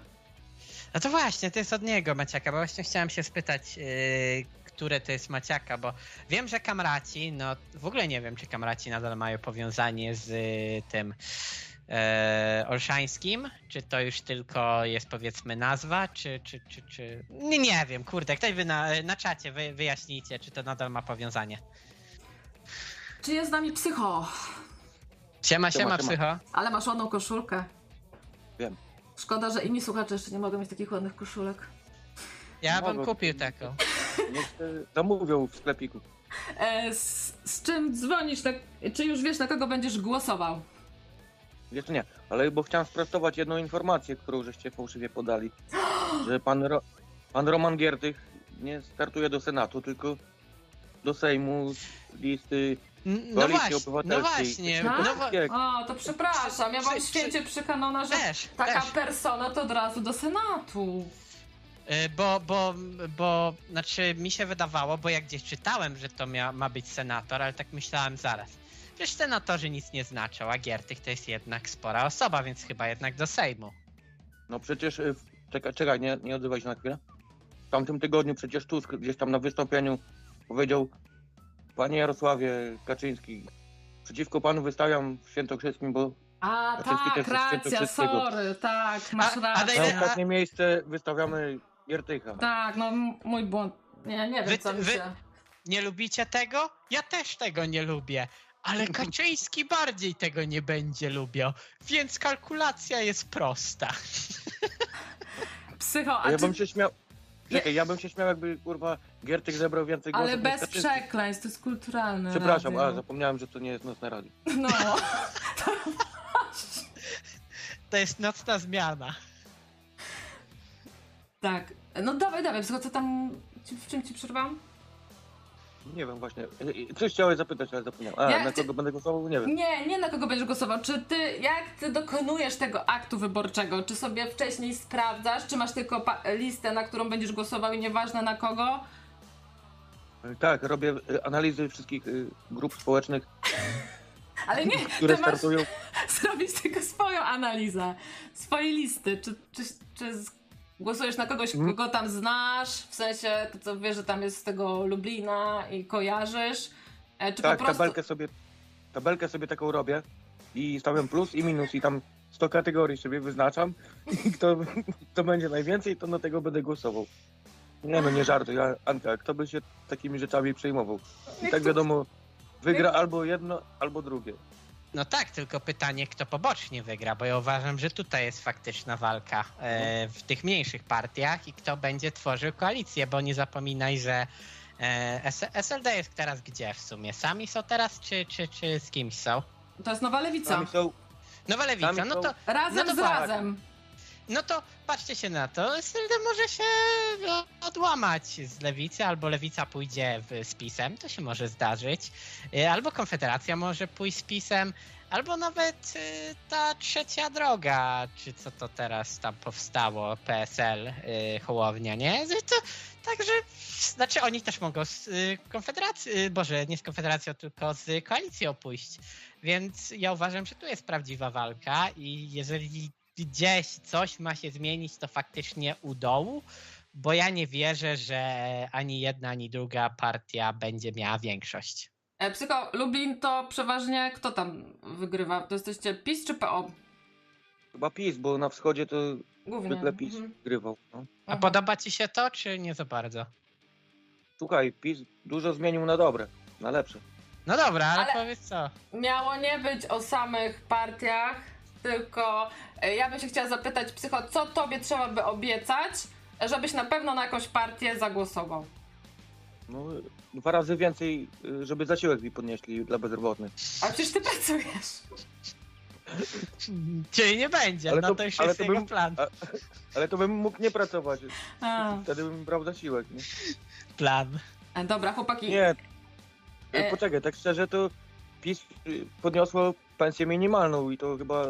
No to właśnie, to jest od niego Maciaka, bo właśnie chciałem się spytać, yy, które to jest Maciaka, bo wiem, że Kamraci, no w ogóle nie wiem, czy Kamraci nadal mają powiązanie z y, tym e, Olszańskim, czy to już tylko jest powiedzmy nazwa, czy, czy, czy, czy... Nie, nie wiem, kurde, ktoś wy na, na czacie wy, wyjaśnijcie, czy to nadal ma powiązanie. Czy jest z nami psycho? Siema, siema, Siema, siema. psycho. Ale masz ładną koszulkę. Wiem. Szkoda, że inni słuchacze jeszcze nie mogą mieć takich ładnych koszulek. Ja bym kupił taką. Niech e, zamówią w sklepiku. E, z, z czym dzwonisz? Tak, czy już wiesz, na kogo będziesz głosował? Jeszcze nie, ale bo chciałem sprostować jedną informację, którą żeście fałszywie podali. Że pan, Ro, pan Roman Giertych nie startuje do Senatu, tylko do Sejmu z listy No Koalicji właśnie, no właśnie, Tak? no wa- Jak- O, to przepraszam, ja mam Przy- przy- święcie przy kanona, że też, taka też. persona to od razu do Senatu. Y, Bo, bo, bo, znaczy mi się wydawało, bo jak gdzieś czytałem, że to mia, ma być senator, ale tak myślałem zaraz. Przecież senatorzy nic nie znaczą, a Giertych to jest jednak spora osoba, więc chyba jednak do Sejmu. No przecież, y, czekaj, czekaj, nie, nie odzywaj się na chwilę. W tamtym tygodniu przecież Tusk gdzieś tam na wystąpieniu powiedział Panie Jarosławie Kaczyński, przeciwko panu wystawiam w Świętokrzyskim, bo A, Kaczyński tak, racja, sorry, tak, masz A- a rację. daj- na ostatnie miejsce wystawiamy Giertycha. Tak, no m- mój błąd. Nie, nie wiem, Wy- co mi wy- się... Nie lubicie tego? Ja też tego nie lubię. Ale Kaczyński bardziej tego nie będzie lubiał, więc kalkulacja jest prosta. Psycho, A a ja ty... bym się śmiał. Czekaj, ja bym się śmiał, jakby kurwa Giertych zebrał więcej głosów. Ale niż bez Kaczyński. przekleństw, to jest kulturalne Przepraszam, radio. a zapomniałem, że to nie jest nocne radio. No, To jest nocna zmiana. tak. No dawaj, dawaj, psycho, co tam... W czym ci przerwam? Nie wiem właśnie. Coś chciałeś zapytać, ale zapomniałem. A, Ja na kogo będę głosował? Nie wiem. Nie, nie na kogo będziesz głosował. Czy ty, jak ty dokonujesz tego aktu wyborczego? Czy sobie wcześniej sprawdzasz, czy masz tylko listę, na którą będziesz głosował i nieważne na kogo? Tak, robię y, analizy wszystkich y, grup społecznych, Ale nie, które ty startują. zrobić tylko swoją analizę, swojej listy. Czy, czy, czy głosujesz na kogoś, Mhm. kogo tam znasz? W sensie, co wiesz, że tam jest z tego Lublina i kojarzysz? E, Czy Tak, po prostu... tabelkę sobie, tabelkę sobie taką robię i stawiam plus i minus i tam 100 kategorii sobie wyznaczam i kto, kto będzie najwięcej, to na tego będę głosował. Nie no, nie żartuj, Anka, kto by się takimi rzeczami przejmował? I tak wiadomo, wygra albo jedno, albo drugie. No tak, tylko pytanie, kto pobocznie wygra, bo ja uważam, że tutaj jest faktyczna walka e, w tych mniejszych partiach i kto będzie tworzył koalicję, bo nie zapominaj, że e, SLD jest teraz gdzie w sumie? Sami są teraz, czy, czy, czy z kimś są? To jest nowa lewica. Sami są, Nowa Lewica, Sami no to, Razem No to z razem. no to patrzcie się na to, SLD może się no, odłamać z Lewicy, albo Lewica pójdzie z PiSem, to się może zdarzyć, E, albo Konfederacja może pójść z PiSem, albo nawet e, ta trzecia droga, czy co to teraz tam powstało, PSL, e, Hołownia, nie? To, także, znaczy oni też mogą z Konfederacji, Boże, nie z Konfederacją, tylko z koalicją pójść. Więc ja uważam, że tu jest prawdziwa walka i jeżeli gdzieś coś ma się zmienić, to faktycznie u dołu, bo ja nie wierzę, że ani jedna, ani druga partia będzie miała większość. E, Psycho, Lublin to przeważnie kto tam wygrywa? To jesteście PiS czy PO? Chyba PiS, bo na wschodzie to Głównie. zwykle PiS Mhm. grywał. No. A podoba ci się to, czy nie za bardzo? Słuchaj, PiS dużo zmienił na dobre, na lepsze. No dobra, ale, Ale- powiedz co. Miało nie być o samych partiach, tylko e, ja bym się chciała zapytać, Psycho, co tobie trzeba by obiecać, żebyś na pewno na jakąś partię zagłosował? No, dwa razy więcej, y, żeby zasiłek mi podnieśli dla bezrobotnych. A przecież ty pracujesz. Czyli nie będzie, Ale no to- to już ale jest to jego bym- plan. a- Ale to bym mógł nie pracować. A. Wtedy bym brał zasiłek, nie? Plan. E, Dobra, chłopaki. Nie. E- E... Poczekaj, tak szczerze to PiS y, podniosło pensję minimalną i to chyba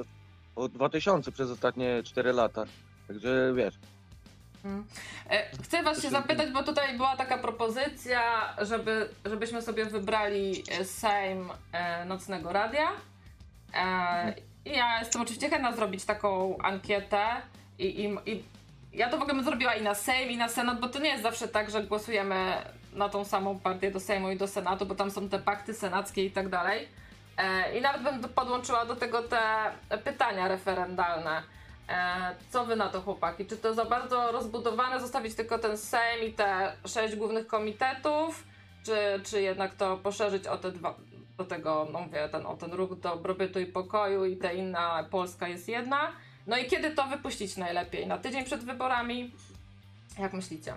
o 2000 przez ostatnie 4 lata. Także wiesz, Mm. E, Chcę was się zapytać, bo tutaj była taka propozycja, żeby, żebyśmy sobie wybrali e, Sejm e, Nocnego Radia. Ja jestem oczywiście chętna zrobić taką ankietę i, i, i ja to w ogóle bym zrobiła i na Sejm, i na Senat, bo to nie jest zawsze tak, że głosujemy na tą samą partię do Sejmu i do Senatu, bo tam są te pakty senackie i tak dalej. E, I nawet bym podłączyła do tego te pytania referendalne. E, co wy na to, chłopaki? Czy to za bardzo rozbudowane, zostawić tylko ten Sejm i te sześć głównych komitetów? Czy, czy jednak to poszerzyć o te dwa, do tego, no mówię, ten, o ten ruch dobrobytu i pokoju i te inna Polska jest jedna? No i kiedy to wypuścić najlepiej? Na tydzień przed wyborami? Jak myślicie?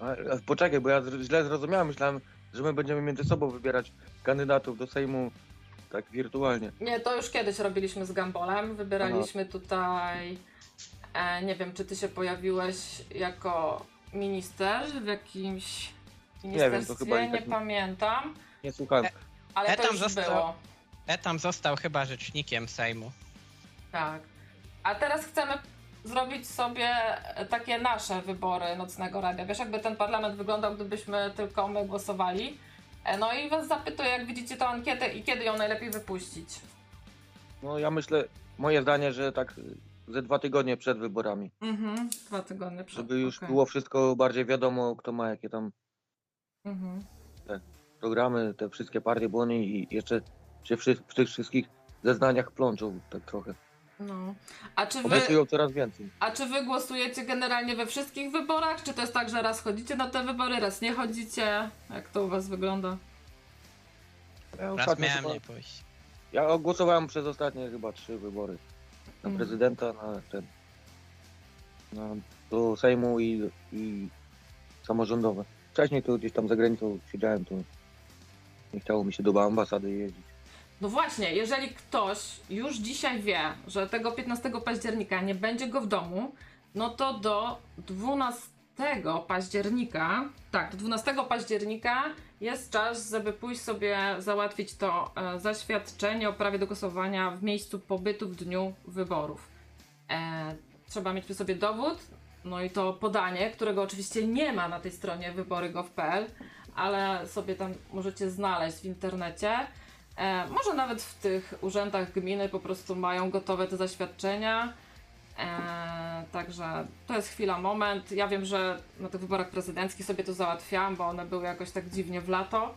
a, a, poczekaj, bo ja źle zrozumiałem. Myślałem, że my będziemy między sobą wybierać kandydatów do Sejmu tak wirtualnie. Nie, to już kiedyś robiliśmy z Gambolem. Wybieraliśmy tutaj. E, nie wiem, czy ty się pojawiłeś jako minister w jakimś wiem, to ministerstwie, chyba nie, tak nie- pamiętam, Nie słuchałem. ale E, to tam już został- było. E tam został chyba rzecznikiem Sejmu. Tak. A teraz chcemy zrobić sobie takie nasze wybory nocnego radia. Wiesz, jakby ten parlament wyglądał, gdybyśmy tylko my głosowali. E, No i was zapytuję, jak widzicie tę ankietę i kiedy ją najlepiej wypuścić. No ja myślę, moje zdanie, że tak y, ze dwa tygodnie przed wyborami. Mhm, dwa tygodnie przed. Żeby już okej. było wszystko bardziej wiadomo, kto ma jakie tam Mhm. programy, te wszystkie partie, bo oni i jeszcze się wszy- w tych wszystkich zeznaniach plączą tak trochę. No. A czy wy, Obiecują coraz więcej. a czy wy głosujecie generalnie we wszystkich wyborach? Czy to jest tak, że raz chodzicie na te wybory, raz nie chodzicie? Jak to u was wygląda? Ja, Raz ostatnio miałem chyba, nie pójść. ja głosowałem przez ostatnie chyba trzy wybory. Na Mhm. prezydenta, na ten. Na, do Sejmu i, i samorządowe. Wcześniej to gdzieś tam za granicą siedziałem, to nie chciało mi się do ambasady jeździć. No właśnie, jeżeli ktoś już dzisiaj wie, że tego 15 października nie będzie go w domu, no to do 12 października, tak, do 12 października jest czas, żeby pójść sobie załatwić to e, zaświadczenie o prawie do głosowania w miejscu pobytu w dniu wyborów. E, trzeba mieć przy sobie dowód, no i to podanie, którego oczywiście nie ma na tej stronie wybory.gov.pl, ale sobie tam możecie znaleźć w internecie. E, może nawet w tych urzędach gminy po prostu mają gotowe te zaświadczenia. E, także to jest chwila, moment. Ja wiem, że na tych wyborach prezydenckich sobie to załatwiałam, bo one były jakoś tak dziwnie w lato.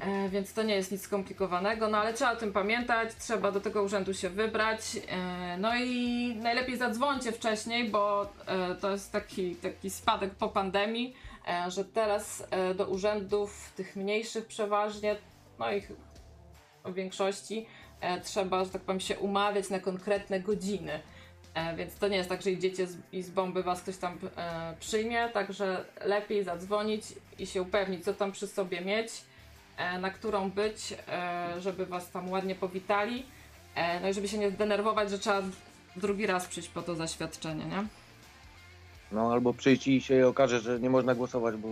E, więc to nie jest nic skomplikowanego, no ale trzeba o tym pamiętać, trzeba do tego urzędu się wybrać. E, no i najlepiej zadzwońcie wcześniej, bo e, to jest taki, taki spadek po pandemii, e, że teraz e, do urzędów tych mniejszych przeważnie, no i w większości e, trzeba, że tak powiem, się umawiać na konkretne godziny. E, więc to nie jest tak, że idziecie z, i z bomby was ktoś tam e, przyjmie, także lepiej zadzwonić i się upewnić, co tam przy sobie mieć, e, na którą być, e, żeby was tam ładnie powitali. E, no i żeby się nie zdenerwować, że trzeba drugi raz przyjść po to zaświadczenie, nie? No albo przyjść i się okaże, że nie można głosować, bo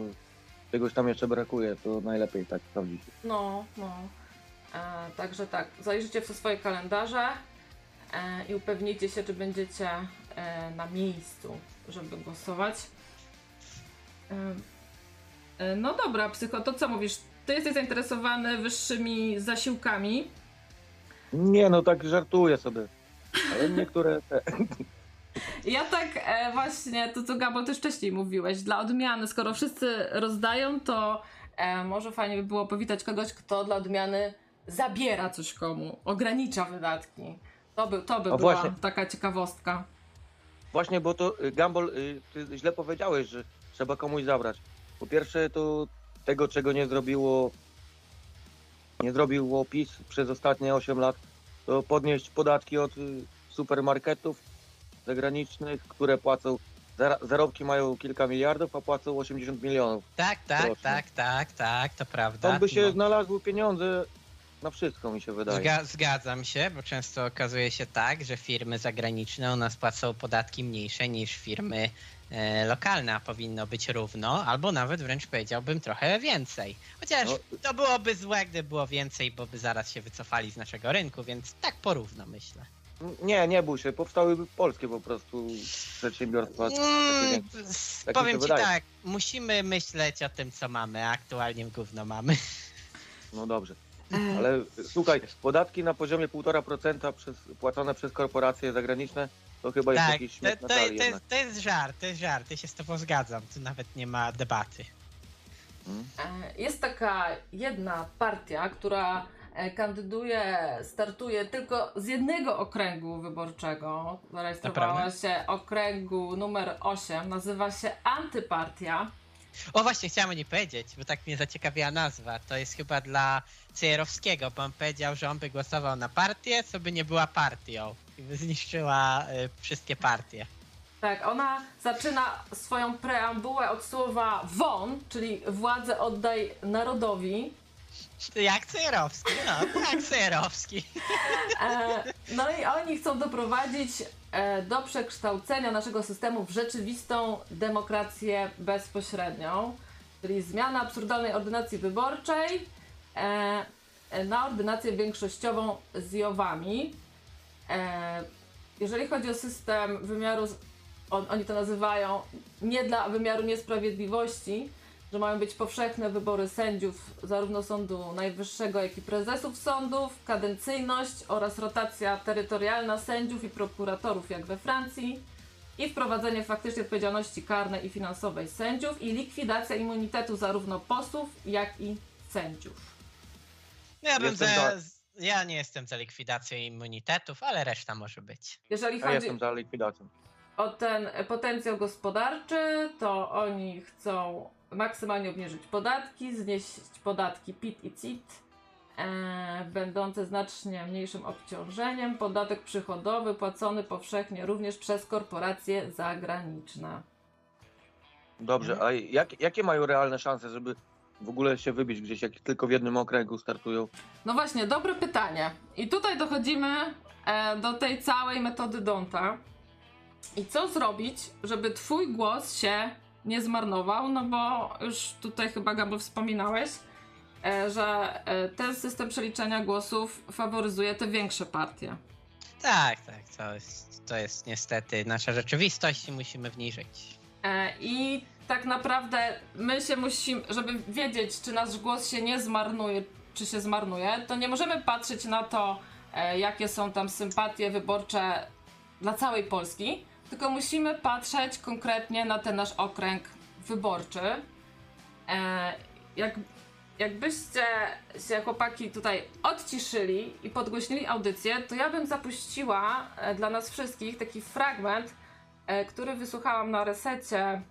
czegoś tam jeszcze brakuje, to najlepiej tak sprawdzić. No, no. E, także tak, zajrzyjcie w swoje kalendarze e, i upewnijcie się, czy będziecie e, na miejscu, żeby głosować. No dobra, psycho, to co mówisz? Ty jesteś zainteresowany wyższymi zasiłkami. Nie no, tak żartuję sobie. Ale niektóre te, Ja tak e, właśnie, to co Gabo też wcześniej mówiłeś, dla odmiany, skoro wszyscy rozdają, to e, może fajnie by było powitać kogoś, kto dla odmiany zabiera coś komu, ogranicza wydatki. To by, to by O, była właśnie. taka ciekawostka. Właśnie, bo to y, Gumball, y, ty źle powiedziałeś, że trzeba komuś zabrać. Po pierwsze, to tego, czego nie zrobiło nie zrobiło PiS przez ostatnie 8 lat, to podnieść podatki od y, supermarketów zagranicznych, które płacą, zarobki mają kilka miliardów, a płacą 80 milionów. Tak, tak, Proszę. tak, tak, tak, to prawda. Tam by się No. znalazły pieniądze na wszystko, mi się wydaje. Zga- zgadzam się, bo często okazuje się tak, że firmy zagraniczne u nas płacą podatki mniejsze niż firmy e, lokalne, a powinno być równo, albo nawet wręcz powiedziałbym trochę więcej. Chociaż No. to byłoby złe, gdyby było więcej, bo by zaraz się wycofali z naszego rynku, więc tak porówno myślę. Nie, nie bój się, powstałyby polskie po prostu przedsiębiorstwa. Mm, Tak powiem ci wydaje. tak, musimy myśleć o tym, co mamy, a aktualnie w gówno mamy. No dobrze. E, Ale słuchaj, podatki na poziomie 1,5% przez, płacone przez korporacje zagraniczne to chyba jest tak, jakiś to, to, to, jest, to jest żart, to jest żart, ja się z tobą zgadzam, tu nawet nie ma debaty. Mm. E, Jest taka jedna partia, która e, kandyduje, startuje tylko z jednego okręgu wyborczego. Zarejestrowała się okręgu numer 8, nazywa się Antypartia. O właśnie, chciałem o niej powiedzieć, bo tak mnie zaciekawiła nazwa. To jest chyba dla Cejerowskiego, bo on powiedział, że on by głosował na partię, co by nie była partią. I by zniszczyła y, wszystkie partie. Tak, ona zaczyna swoją preambułę od słowa won, czyli władzę oddaj narodowi. Jak Cejerowski, no, jak Cejerowski. E, no i oni chcą doprowadzić e, do przekształcenia naszego systemu w rzeczywistą demokrację bezpośrednią, czyli zmiana absurdalnej ordynacji wyborczej e, na ordynację większościową z JOW-ami. Jeżeli chodzi o system wymiaru, on, oni to nazywają nie dla wymiaru niesprawiedliwości, że mają być powszechne wybory sędziów zarówno Sądu Najwyższego, jak i prezesów sądów, kadencyjność oraz rotacja terytorialna sędziów i prokuratorów, jak we Francji, i wprowadzenie faktycznej odpowiedzialności karnej i finansowej sędziów i likwidacja immunitetu zarówno posłów, jak i sędziów. No ja bym za, ja nie jestem za likwidacją immunitetów, ale reszta może być. Jeżeli Ja chodzi jestem za likwidacją. o ten potencjał gospodarczy, to oni chcą maksymalnie obniżyć podatki, znieść podatki PIT i CIT, e, będące znacznie mniejszym obciążeniem, podatek przychodowy płacony powszechnie również przez korporacje zagraniczne. Dobrze, a jak, jakie mają realne szanse, żeby w ogóle się wybić gdzieś, jak tylko w jednym okręgu startują? No właśnie, dobre pytanie. I tutaj dochodzimy e, do tej całej metody Donta. I co zrobić, żeby twój głos się nie zmarnował? No bo już tutaj chyba Gabo wspominałeś, e, że e, ten system przeliczania głosów faworyzuje te większe partie. Tak, tak, to jest, to jest niestety nasza rzeczywistość i musimy w niej żyć. E, I tak naprawdę my się musimy, żeby wiedzieć, czy nasz głos się nie zmarnuje, czy się zmarnuje, to nie możemy patrzeć na to, jakie są tam sympatie wyborcze dla całej Polski, tylko musimy patrzeć konkretnie na ten nasz okręg wyborczy. E, jak, jakbyście się chłopaki tutaj odciszyli i podgłośnili audycję, to ja bym zapuściła e, dla nas wszystkich taki fragment, e, który wysłuchałam na resecie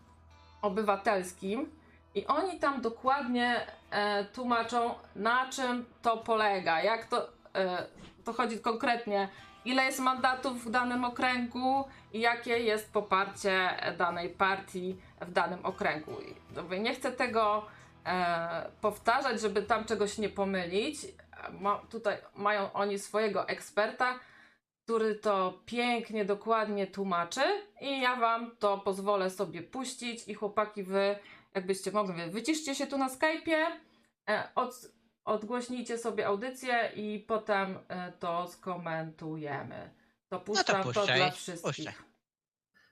obywatelskim i oni tam dokładnie e, tłumaczą na czym to polega, jak to, e, to chodzi konkretnie, ile jest mandatów w danym okręgu i jakie jest poparcie danej partii w danym okręgu. Nie chcę tego e, powtarzać, żeby tam czegoś nie pomylić. Ma, tutaj mają oni swojego eksperta, który to pięknie, dokładnie tłumaczy i ja wam to pozwolę sobie puścić i chłopaki wy, jakbyście mogli, wy wyciszcie się tu na Skype'ie, e, od, odgłośnijcie sobie audycję i potem e, to skomentujemy. To puszczam to, puszczaj, dla wszystkich. puszczaj.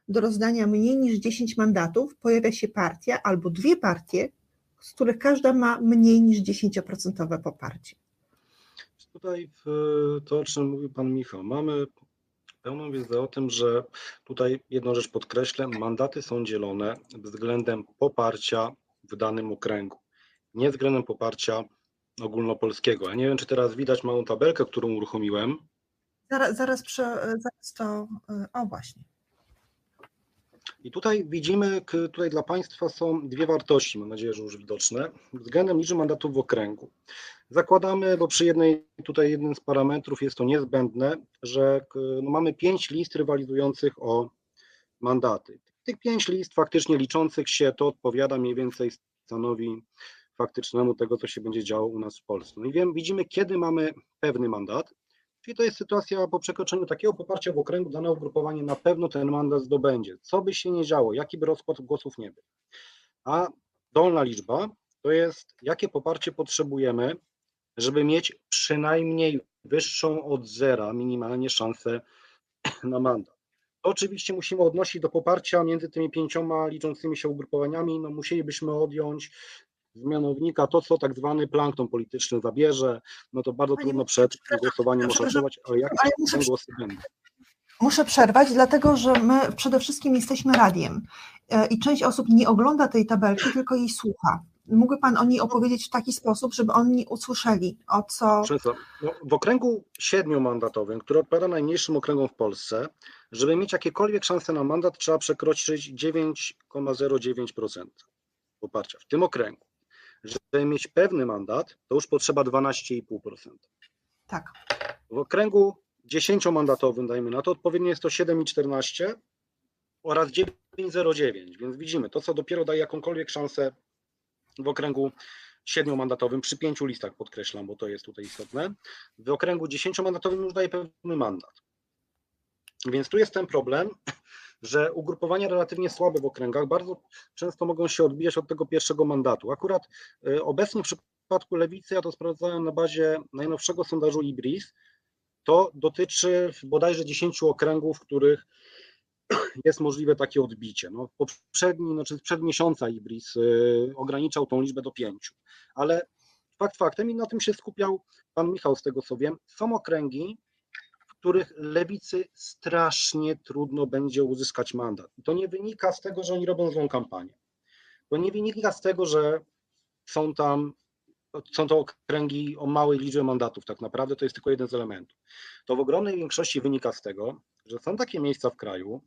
do rozdania mniej niż 10 mandatów pojawia się partia albo dwie partie, z których każda ma mniej niż 10% poparcie. Tutaj w, to, o czym mówił Pan Michał, mamy pełną wiedzę o tym, że tutaj jedną rzecz podkreślę, mandaty są dzielone względem poparcia w danym okręgu. nie względem poparcia ogólnopolskiego. Ja nie wiem, czy teraz widać małą tabelkę, którą uruchomiłem. Zaraz, zaraz, prze, zaraz to. y, O, właśnie. I tutaj widzimy, tutaj dla Państwa są dwie wartości, mam nadzieję, że już widoczne, względem liczby mandatów w okręgu. Zakładamy, bo przy jednej, tutaj jednym z parametrów jest to niezbędne, że no mamy pięć list rywalizujących o mandaty. Tych pięć list faktycznie liczących się, to odpowiada mniej więcej stanowi faktycznemu tego, co się będzie działo u nas w Polsce. No i wiem, widzimy, kiedy mamy pewny mandat, Czyli to jest sytuacja po przekroczeniu takiego poparcia w okręgu dane ugrupowanie na pewno ten mandat zdobędzie. Co by się nie działo, jaki by rozkład głosów nie był. A dolna liczba to jest jakie poparcie potrzebujemy, żeby mieć przynajmniej wyższą od zera minimalnie szansę na mandat. To oczywiście musimy odnosić do poparcia między tymi pięcioma liczącymi się ugrupowaniami. No musielibyśmy odjąć z mianownika to, co tak zwany plankton polityczny zabierze, no to bardzo Panie trudno przed głosowaniem oszacować, ale jak ale muszę głosy będą. Muszę przerwać, dlatego że my przede wszystkim jesteśmy radiem e, i część osób nie ogląda tej tabelki, tylko jej słucha. Mógłby Pan o niej opowiedzieć w taki sposób, żeby oni usłyszeli, o co. No, w okręgu siedmiomandatowym, który odpowiada najmniejszym okręgom w Polsce, żeby mieć jakiekolwiek szanse na mandat, trzeba przekroczyć 9,09% poparcia w tym okręgu. Żeby mieć pewny mandat, to już potrzeba 12,5%. Tak. W okręgu 10-mandatowym, dajmy na to, odpowiednio jest to 7,14 oraz 9,09, więc widzimy to, co dopiero daje jakąkolwiek szansę w okręgu 7-mandatowym, przy pięciu listach podkreślam, bo to jest tutaj istotne. W okręgu 10-mandatowym już daje pewny mandat. Więc tu jest ten problem, że ugrupowania relatywnie słabe w okręgach bardzo często mogą się odbijać od tego pierwszego mandatu. Akurat y, obecnie w przypadku lewicy, ja to sprawdzałem na bazie najnowszego sondażu Ibris, to dotyczy bodajże 10 okręgów, w których jest możliwe takie odbicie. No, poprzedni, znaczy sprzed miesiąca Ibris y, ograniczał tą liczbę do pięciu, ale fakt faktem i na tym się skupiał pan Michał, z tego co wiem, są okręgi, których lewicy strasznie trudno będzie uzyskać mandat. To nie wynika z tego, że oni robią złą kampanię. To nie wynika z tego, że są tam są to okręgi o małej liczbie mandatów, tak naprawdę to jest tylko jeden z elementów. To w ogromnej większości wynika z tego, że są takie miejsca w kraju,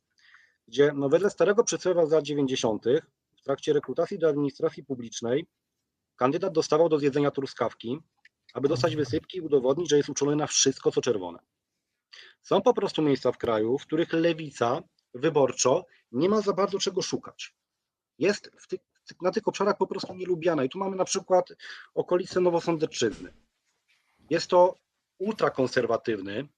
gdzie no wedle starego przysłowia z lat 90. w trakcie rekrutacji do administracji publicznej kandydat dostawał do zjedzenia truskawki, aby dostać wysypki i udowodnić, że jest uczulony na wszystko, co czerwone. Są po prostu miejsca w kraju, w których lewica wyborczo nie ma za bardzo czego szukać. Jest w tych, na tych obszarach po prostu nielubiana. I tu mamy na przykład okolice Nowosądecczyzny. Jest to ultrakonserwatywny,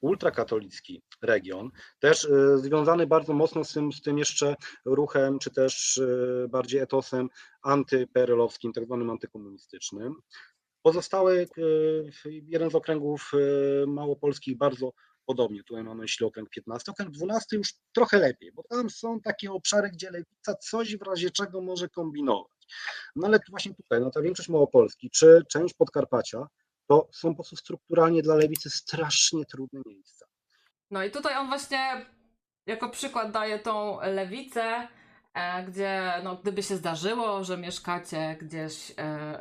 ultrakatolicki region, też y, związany bardzo mocno z tym, z tym jeszcze ruchem, czy też y, bardziej etosem antyperelowskim, tak zwanym antykomunistycznym. Pozostały, jeden z okręgów y, małopolskich bardzo podobnie, tutaj mamy myśli okręg 15, okręg 12 już trochę lepiej, bo tam są takie obszary, gdzie lewica coś w razie czego może kombinować. No ale właśnie tutaj, no ta większość Małopolski, czy część Podkarpacia, to są po prostu strukturalnie dla lewicy strasznie trudne miejsca. No i tutaj on właśnie jako przykład daje tą lewicę, gdzie no, gdyby się zdarzyło, że mieszkacie gdzieś e,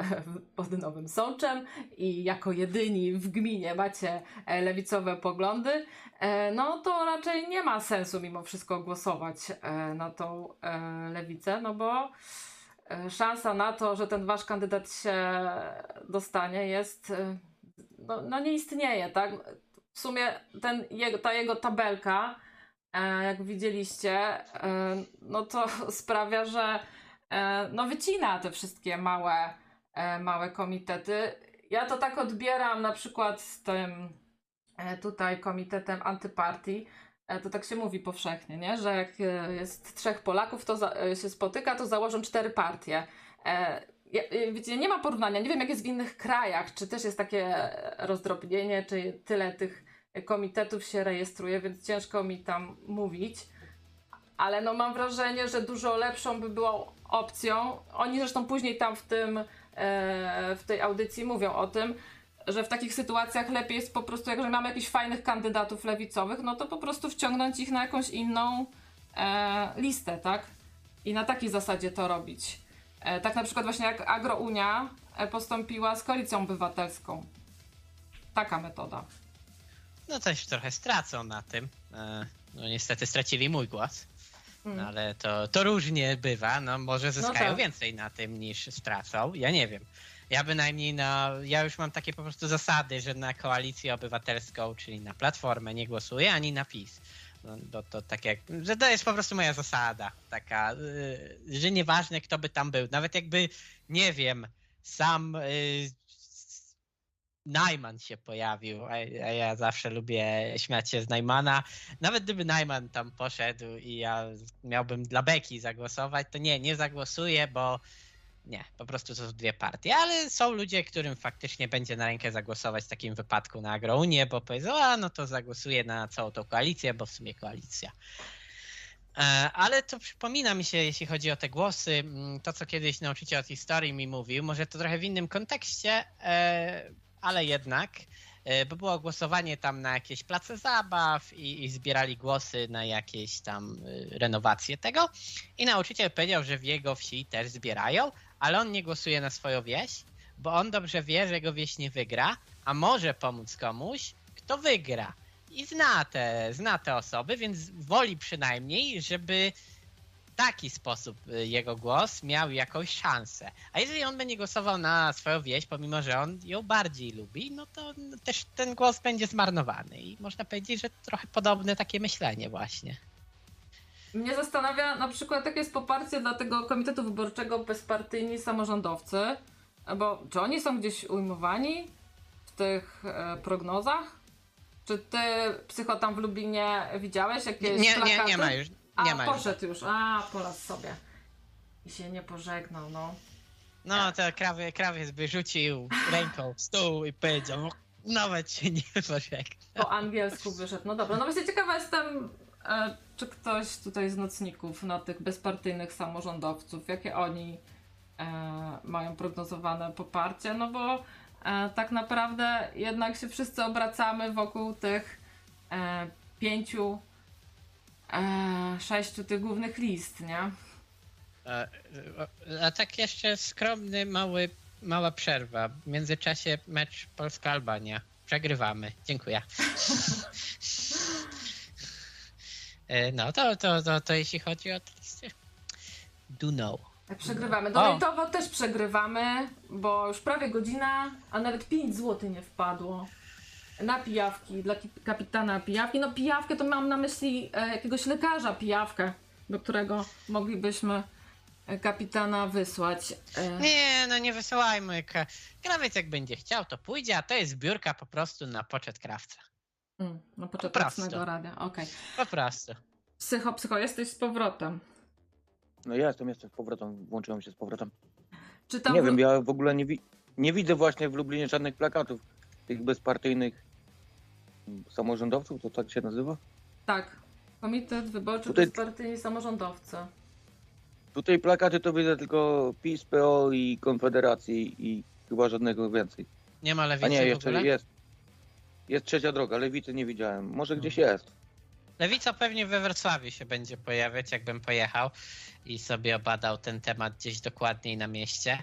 pod Nowym Sączem i jako jedyni w gminie macie e, lewicowe poglądy, e, no to raczej nie ma sensu mimo wszystko głosować e, na tą e, lewicę, no bo e, szansa na to, że ten wasz kandydat się dostanie jest, e, no, no nie istnieje, tak? W sumie ten, ta jego tabelka, e, jak widzieliście, e, no to sprawia, że e, no wycina te wszystkie małe, e, małe komitety. Ja to tak odbieram na przykład z tym e, tutaj komitetem antypartii. E, To tak się mówi powszechnie, nie? że jak e, jest trzech Polaków, to e, się spotyka, to założą cztery partie. E, ja, e, nie ma porównania. Nie wiem, jak jest w innych krajach, czy też jest takie rozdrobnienie, czy tyle tych komitetów się rejestruje, więc ciężko mi tam mówić. Ale no mam wrażenie, że dużo lepszą by było opcją. Oni zresztą później tam w tym, e, w tej audycji mówią o tym, że w takich sytuacjach lepiej jest po prostu, jak że mamy jakichś fajnych kandydatów lewicowych, no to po prostu wciągnąć ich na jakąś inną e, listę, tak? I na takiej zasadzie to robić. E, tak na przykład właśnie jak Agrounia e, postąpiła z koalicją obywatelską. Taka metoda. No coś trochę stracą na tym. E, No niestety stracili mój głos. No, ale to, to różnie bywa. No może zyskają tak. więcej na tym niż stracą. Ja nie wiem. Ja bynajmniej na. Ja już mam takie po prostu zasady, że na koalicję obywatelską, czyli na platformę nie głosuję, ani na PiS. No, to, to tak jak. Że to jest po prostu moja zasada. Taka, yy, że nieważne kto by tam był. Nawet jakby, nie wiem, sam yy, Najman się pojawił, a, ja zawsze lubię śmiać się z Najmana. Nawet gdyby Najman tam poszedł i ja miałbym dla Beki zagłosować, to nie, nie zagłosuję, bo nie, po prostu to są dwie partie, ale są ludzie, którym faktycznie będzie na rękę zagłosować w takim wypadku na Agrounię, bo powiedzą, a no to zagłosuję na całą tą koalicję, bo w sumie koalicja. E, Ale to przypomina mi się, jeśli chodzi o te głosy, mm, to co kiedyś nauczyciel od historii mi mówił, może to trochę w innym kontekście, e, ale jednak, e, bo było głosowanie tam na jakieś place zabaw i, i zbierali głosy na jakieś tam e, renowacje tego i nauczyciel powiedział, że w jego wsi też zbierają, ale on nie głosuje na swoją wieś, bo on dobrze wie, że jego wieś nie wygra, a może pomóc komuś, kto wygra. I zna te, zna te osoby, więc woli przynajmniej, żeby taki sposób y, jego głos miał jakąś szansę. A jeżeli on będzie głosował na swoją wieś, pomimo że on ją bardziej lubi, no to też ten głos będzie zmarnowany. I można powiedzieć, że trochę podobne takie myślenie właśnie. Mnie zastanawia na przykład, jakie jest poparcie dla tego komitetu wyborczego bezpartyjni samorządowcy, bo czy oni są gdzieś ujmowani w tych e, prognozach? Czy ty, psycho, tam w Lublinie widziałeś jakieś Nie, nie, plakaty? nie ma już. A, Nie ma już. poszedł już. A, polas sobie. I się nie pożegnał, no. No to krawie, krawiec by rzucił ręką w stół i powiedział, "No, nawet się nie pożegna. Po angielsku wyszedł. No dobra, no właśnie ciekawa jestem, e, czy ktoś tutaj z nocników na tych bezpartyjnych samorządowców, jakie oni e, mają prognozowane poparcie, no bo e, tak naprawdę jednak się wszyscy obracamy wokół tych e, pięciu, e, sześciu tych głównych list, nie? A, a tak jeszcze skromny, mały, mała przerwa. W międzyczasie mecz Polska-Albania. Przegrywamy. Dziękuję. E, No to, to, to, to jeśli chodzi o te listy. Do know. Tak przegrywamy. O. Donatowo też przegrywamy, bo już prawie godzina, a nawet 5 zł nie wpadło. Na pijawki, dla kapitana pijawki. No pijawkę to mam na myśli e, jakiegoś lekarza pijawkę, do którego moglibyśmy e, kapitana wysłać. E, Nie, no nie wysyłajmy. Krawiec jak będzie chciał, to pójdzie, a to jest zbiórka po prostu na poczet krawca. mm, no Po poczetnego prostu. radia, okej. Po prostu. Psycho, psycho, jesteś z powrotem. No ja jestem, jestem z powrotem, włączyłem się z powrotem. Czy tam Nie wiem, ja w ogóle nie, wi- nie widzę właśnie w Lublinie żadnych plakatów tych bezpartyjnych samorządowców, to tak się nazywa? Tak. Komitet Wyborczy Tutaj- Bezpartyjni Samorządowcy. Tutaj plakaty to widzę tylko PiS, PO i Konfederacji i chyba żadnego więcej. Nie ma A lewicy nie, w jeszcze ogóle? jest. Jest trzecia droga, lewicy nie widziałem. Może No. gdzieś jest. Lewica pewnie we Wrocławiu się będzie pojawiać, jakbym pojechał i sobie obadał ten temat gdzieś dokładniej na mieście,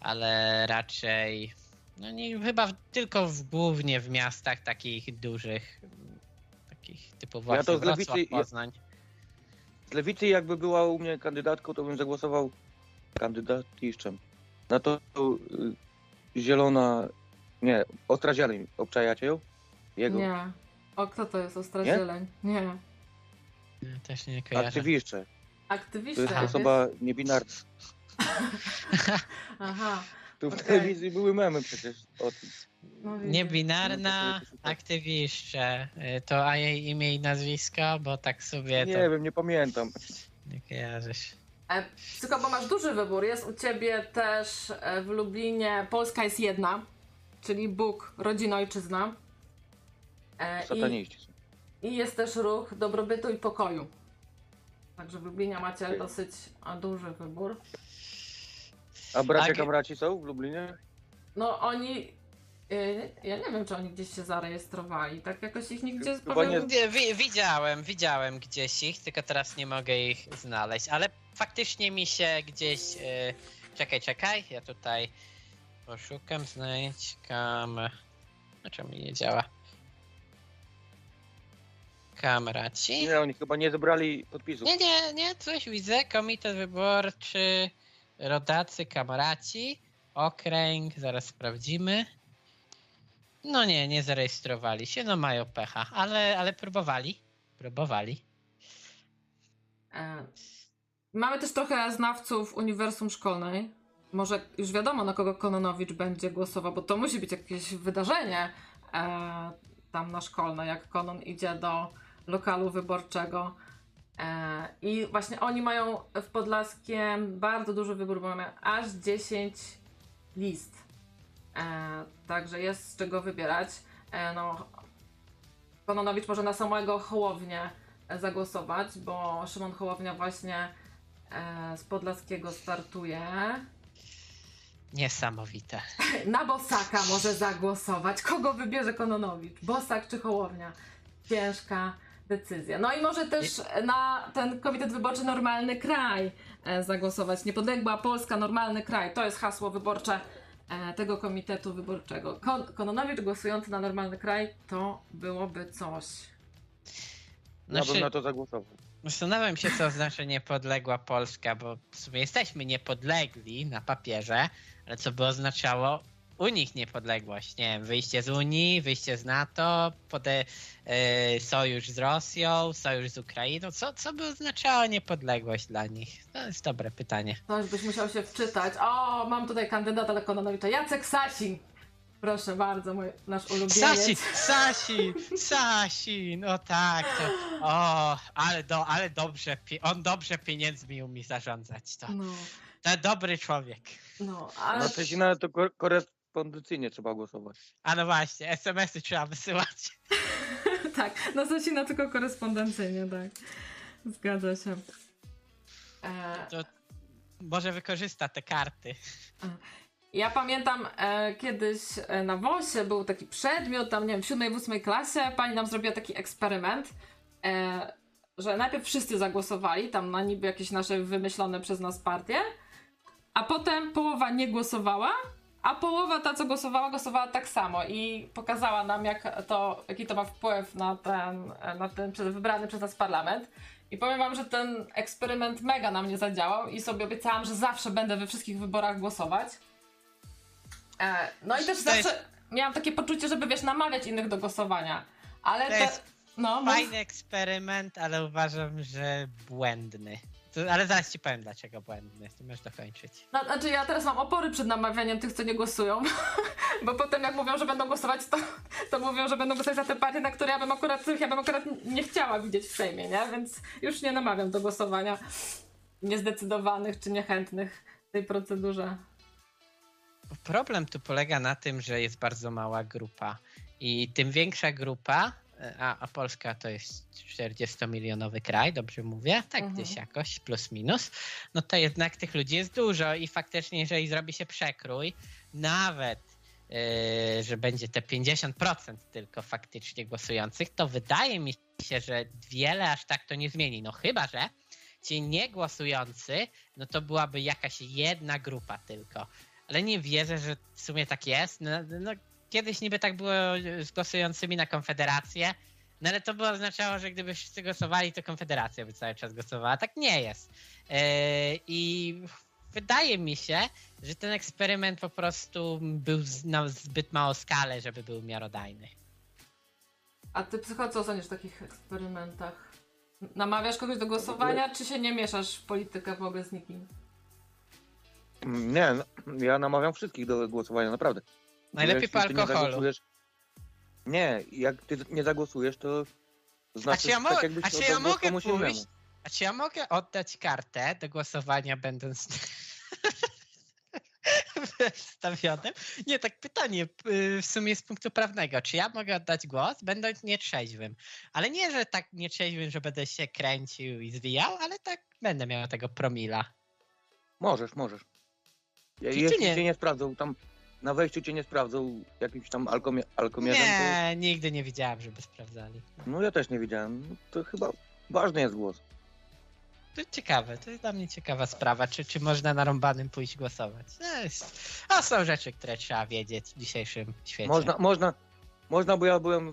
ale raczej no nie, chyba w, tylko w, głównie w miastach takich dużych, takich typu właśnie to z Wrocław, lewicy- ja- Poznań. Z lewicy jakby była u mnie kandydatką, to bym zagłosował kandydatiszczem. Na to y, zielona, nie, ostra zieleń, obczajacie ją? Jego. Nie. O, kto to jest? Ostra Nie? Zieleń? Nie. Ja Też nie kojarzę. Aktywistcze. To Aktywiści. jest osoba niebinarna. Aha. Tu w Okej. telewizji były memy przecież o tym. No. Niebinarna No aktywiszcze. Y, To a jej imię i nazwisko, bo tak sobie Nie to wiem, nie pamiętam. nie kojarzysz. E, Tylko, bo masz duży wybór. Jest u ciebie też e, w Lublinie Polska jest jedna, czyli Bóg, rodzina, ojczyzna. E, Sataniści są. i, I jest też ruch dobrobytu i pokoju. Także w Lublinie macie Okej. dosyć a, duży wybór. A bracia Tak. kamraci są w Lublinie? No oni. y, Ja nie wiem, czy oni gdzieś się zarejestrowali. Tak jakoś ich nigdzie Chyba powiem, nie- wi- widziałem, widziałem gdzieś ich, tylko teraz nie mogę ich znaleźć, ale faktycznie mi się gdzieś e, Czekaj, czekaj, ja tutaj poszukam, znajdź kam... No czemu mi nie działa? Kamraci? Nie, oni chyba nie zebrali podpisów. Nie, nie, nie, coś widzę. Komitet wyborczy, rodacy, kamraci, okręg, zaraz sprawdzimy. No nie, nie zarejestrowali się, no mają pecha, ale, ale próbowali. Próbowali. E, Mamy też trochę znawców uniwersum szkolnej. Może już wiadomo, na kogo Kononowicz będzie głosował, bo to musi być jakieś wydarzenie e, tam na szkolne, jak Konon idzie do lokalu wyborczego. E, I właśnie oni mają w Podlaskiem bardzo duży wybór, bo mamy aż 10 list. E, także jest z czego wybierać. E, no, Kononowicz może na samego Hołownię zagłosować, bo Szymon Hołownia właśnie z Podlaskiego startuje. Niesamowite. Na Bosaka może zagłosować. Kogo wybierze Kononowicz? Bosak czy Hołownia? Ciężka decyzja. No i może też na ten komitet wyborczy Normalny Kraj e, zagłosować. Niepodległa Polska, Normalny Kraj. To jest hasło wyborcze e, tego komitetu wyborczego. Kon Kononowicz głosujący na Normalny Kraj to byłoby coś. Ja bym na to zagłosował. zastanawiam się, co znaczy niepodległa Polska, bo w sumie jesteśmy niepodlegli na papierze, ale co by oznaczało u nich niepodległość? Nie wiem, wyjście z Unii, wyjście z NATO, pode, e, sojusz z Rosją, sojusz z Ukrainą. Co, co by oznaczało niepodległość dla nich? To jest dobre pytanie. Ktoś byś musiał się wczytać. O, mam tutaj kandydata do Kononowicza. Jacek Sasin. Proszę bardzo, mój, nasz ulubieniec. Sasin, Sasin, Sasin, no tak, to, o, ale, do, ale dobrze, on dobrze pieniędzmi umie zarządzać, to, No, to dobry człowiek. no, ale... Na Cezina to ko- korespondencyjnie trzeba głosować. A no właśnie, SMS-y trzeba wysyłać. tak, na Sasina tylko korespondencyjnie, tak. Zgadza się. E, To może wykorzysta te karty. ja pamiętam e, kiedyś e, na WOSie był taki przedmiot, tam nie wiem, w siódmej, w ósmej klasie, pani nam zrobiła taki eksperyment, e, że najpierw wszyscy zagłosowali tam na niby jakieś nasze wymyślone przez nas partie, a potem połowa nie głosowała, a połowa ta, co głosowała, głosowała tak samo i pokazała nam, jak to, jaki to ma wpływ na ten, na ten wybrany przez nas parlament. I powiem wam, że ten eksperyment mega na mnie zadziałał i sobie obiecałam, że zawsze będę we wszystkich wyborach głosować. E, no i też zawsze miałam takie poczucie, żeby wiesz, namawiać innych do głosowania. Ale To te, jest no, mów. Fajny eksperyment, ale uważam, że błędny. To, ale zaraz ci powiem, dlaczego błędny. Ty możesz dokończyć. No, znaczy ja teraz mam opory przed namawianiem tych, co nie głosują, bo potem jak mówią, że będą głosować, to, to mówią, że będą głosować za te partie, na które ja bym akurat, których ja bym akurat nie chciała widzieć w Sejmie, nie? Więc już nie namawiam do głosowania niezdecydowanych czy niechętnych w tej procedurze. Problem tu polega na tym, że jest bardzo mała grupa i tym większa grupa, a, a Polska to jest 40-milionowy kraj, dobrze mówię, tak Mhm. gdzieś jakoś, plus minus, no to jednak tych ludzi jest dużo i faktycznie jeżeli zrobi się przekrój, nawet yy, że będzie te 50% tylko faktycznie głosujących, to wydaje mi się, że wiele aż tak to nie zmieni. No chyba, że ci niegłosujący, no to byłaby jakaś jedna grupa tylko. Ale nie wierzę, że w sumie tak jest. No, no, kiedyś niby tak było z głosującymi na Konfederację, no ale to by oznaczało, że gdyby wszyscy głosowali, to Konfederacja by cały czas głosowała. Tak nie jest. Yy, I wydaje mi się, że ten eksperyment po prostu był na zbyt małą skalę, żeby był miarodajny. A ty, psycho, co sądzisz o takich eksperymentach? Namawiasz kogoś do głosowania, czy się nie mieszasz w politykę w ogóle z nikim? Nie, no, ja namawiam wszystkich do głosowania, naprawdę. Najlepiej po nie alkoholu. zagłosujesz- Nie, jak ty nie zagłosujesz, to znaczy czy ja mo- tak a czy ja mogę pójść? innemu. A czy ja mogę oddać kartę do głosowania, będąc wstawionym? Nie, tak pytanie y, w sumie z punktu prawnego. Czy ja mogę oddać głos, będąc nietrzeźwym? Ale nie, że tak nietrzeźwym, że będę się kręcił i zwijał, ale tak będę miał tego promila. Możesz, możesz. Ty Jeśli nie? cię nie sprawdzą, tam na wejściu cię nie sprawdzą jakimś tam alkomie, alkomierzem, Nie, nigdy nie widziałem, żeby sprawdzali. to no ja też nie widziałem. No To chyba ważny jest głos. to ciekawe, to jest dla mnie ciekawa sprawa, czy, czy można na rąbanym pójść głosować. To, jest, to są rzeczy, które trzeba wiedzieć w dzisiejszym świecie. Można, można, można, bo ja byłem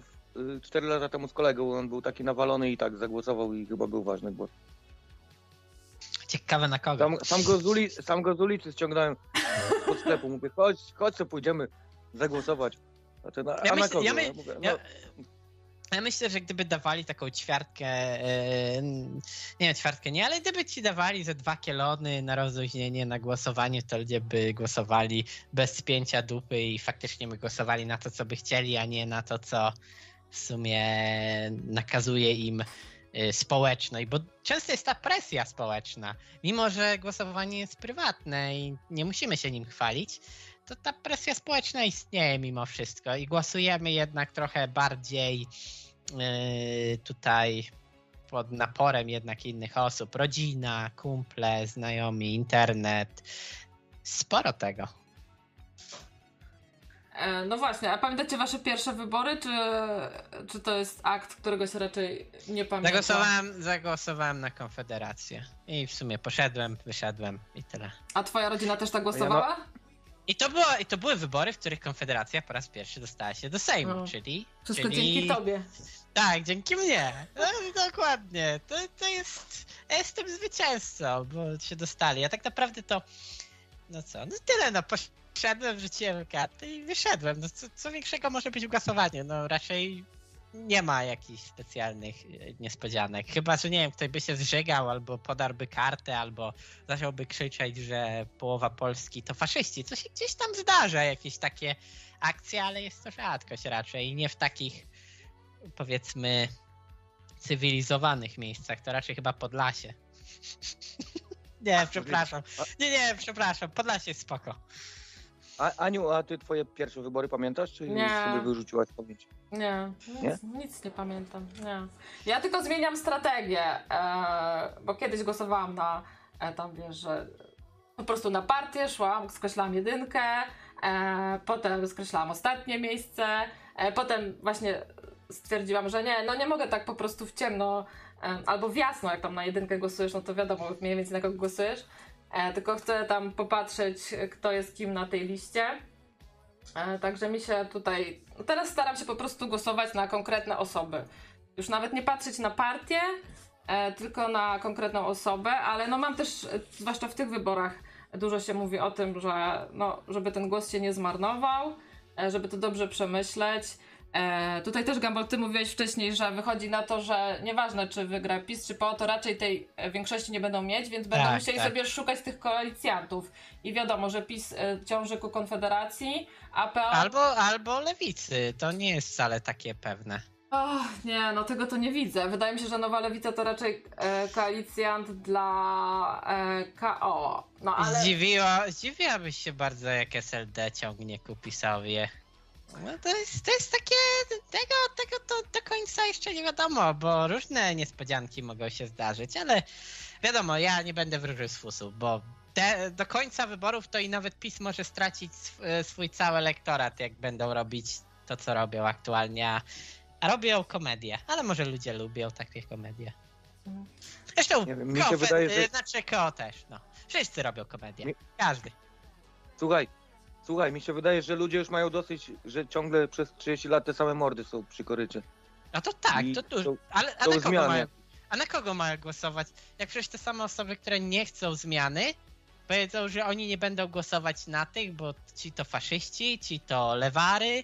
y, 4 lata temu z kolegą, on był taki nawalony i tak zagłosował i chyba był ważny głos. Ciekawe na kogo. Sam, sam, go z ulicy, sam go z ulicy ściągnąłem pod sklepu, mówię, chodź, chodź, co pójdziemy zagłosować. Znaczy, na, Ja a na myślę- kogo? ja my- mówię, Ja, no, ja myślę, że gdyby dawali taką ćwiartkę, e, nie ćwiartkę nie, ale gdyby ci dawali ze dwa kielony na rozluźnienie, na głosowanie, to ludzie by głosowali bez spięcia dupy i faktycznie by głosowali na to, co by chcieli, a nie na to, co w sumie nakazuje im y, społeczność, bo często jest ta presja społeczna. Mimo, że głosowanie jest prywatne i nie musimy się nim chwalić, to ta presja społeczna istnieje mimo wszystko i głosujemy jednak trochę bardziej yy, tutaj pod naporem jednak innych osób. Rodzina, kumple, znajomi, internet. Sporo tego. E, No właśnie, a pamiętacie wasze pierwsze wybory, czy, czy to jest akt, którego się raczej nie pamięta? Zagłosowałem, zagłosowałem na Konfederację. I w sumie poszedłem, wyszedłem i tyle. A twoja rodzina też tak głosowała? I to, było, I to były wybory, w których Konfederacja po raz pierwszy dostała się do Sejmu, No. czyli. Wszystko czyli... dzięki tobie. Tak, dzięki mnie. No, dokładnie. To, to jest. Ja jestem zwycięzcą, bo się dostali. A tak naprawdę to. No co? No tyle, no poszedłem, wrzuciłem kartę i wyszedłem. No co, co większego może być w głosowaniu? No raczej nie ma jakichś specjalnych e, niespodzianek. Chyba, że nie wiem, ktoś by się zżygał, albo podarłby kartę, albo zacząłby krzyczeć, że połowa Polski to faszyści. Co się gdzieś tam zdarza, jakieś takie akcje, ale jest to rzadkość raczej. Nie w takich powiedzmy cywilizowanych miejscach, to raczej chyba Podlasie. nie, przepraszam. Nie, nie, przepraszam. Podlasie jest spoko. A, Aniu, a ty twoje pierwsze wybory pamiętasz, czy Nie. sobie wyrzuciłaś z pamięci? Nie, nic Nie? nic nie pamiętam. Nie. Ja tylko zmieniam strategię, e, bo kiedyś głosowałam na e, tam wiesz, że po prostu na partię szłam, skreślałam jedynkę, e, potem skreślałam ostatnie miejsce, e, potem właśnie stwierdziłam, że nie, no nie mogę tak po prostu w ciemno e, albo w jasno, jak tam na jedynkę głosujesz, no to wiadomo mniej więcej na kogo głosujesz, tylko chcę tam popatrzeć, kto jest kim na tej liście. E, Także mi się tutaj. Teraz staram się po prostu głosować na konkretne osoby. Już nawet nie patrzeć na partię, e, tylko na konkretną osobę, ale no mam też, e, zwłaszcza w tych wyborach, dużo się mówi o tym, że no, żeby ten głos się nie zmarnował, e, żeby to dobrze przemyśleć. E, tutaj też Gambol, ty mówiłeś wcześniej, że wychodzi na to, że nieważne czy wygra PiS czy PO, to raczej tej e, większości nie będą mieć, więc będą Tak, musieli tak. sobie szukać tych koalicjantów. I wiadomo, że PiS e, ciąży ku Konfederacji, a PO... Albo, albo lewicy. To nie jest wcale takie pewne. Och, nie, no tego to nie widzę. Wydaje mi się, że Nowa Lewica to raczej e, koalicjant dla e, KO. No ale... Zdziwiła, zdziwiłabyś się bardzo, jak SLD ciągnie ku PiSowi. No to jest, to jest takie, tego, tego to do końca jeszcze nie wiadomo, bo różne niespodzianki mogą się zdarzyć, ale wiadomo, ja nie będę wróżył z fusów, bo te, do końca wyborów to i nawet PiS może stracić sw, swój cały elektorat, jak będą robić to, co robią aktualnie, a, robią komedię, ale może ludzie lubią takie komedie. Zresztą, Nie wiem, mi się wydaje, że- y, znaczy KO też, no. Wszyscy robią komedię, Mi- każdy. Słuchaj, słuchaj, mi się wydaje, że ludzie już mają dosyć, że ciągle przez 30 lat te same mordy są przy korycie. No to tak, I to tu. są- Ale a są na, kogo zmiany. mają, a na kogo mają głosować? Jak przecież te same osoby, które nie chcą zmiany, powiedzą, że oni nie będą głosować na tych, bo ci to faszyści, ci to lewary,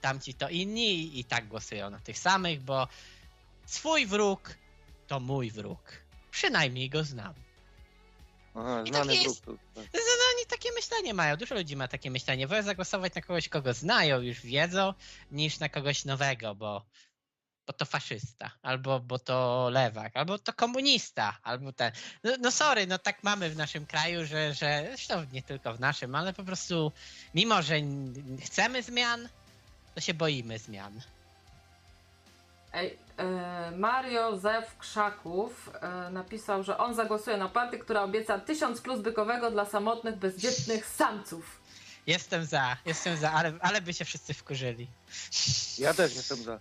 tamci to inni i, i tak głosują na tych samych, bo swój wróg to mój wróg. Przynajmniej go znam. Aha, I znany tak jest. to- tak. No, no oni takie myślenie mają, dużo ludzi ma takie myślenie. Wolę zagłosować na kogoś, kogo znają, już wiedzą, niż na kogoś nowego, bo, bo to faszysta, albo bo to lewak, albo to komunista, albo ten. No, no sorry, no tak mamy w naszym kraju, że, że zresztą nie tylko w naszym, ale po prostu mimo, że chcemy zmian, to się boimy zmian. Ej, Mario Zew Krzaków e, napisał, że on zagłosuje na partię, która obieca 1000 plus bykowego dla samotnych, bezdzietnych samców. Jestem za, jestem za, ale, ale by się wszyscy wkurzyli. Ja też jestem za.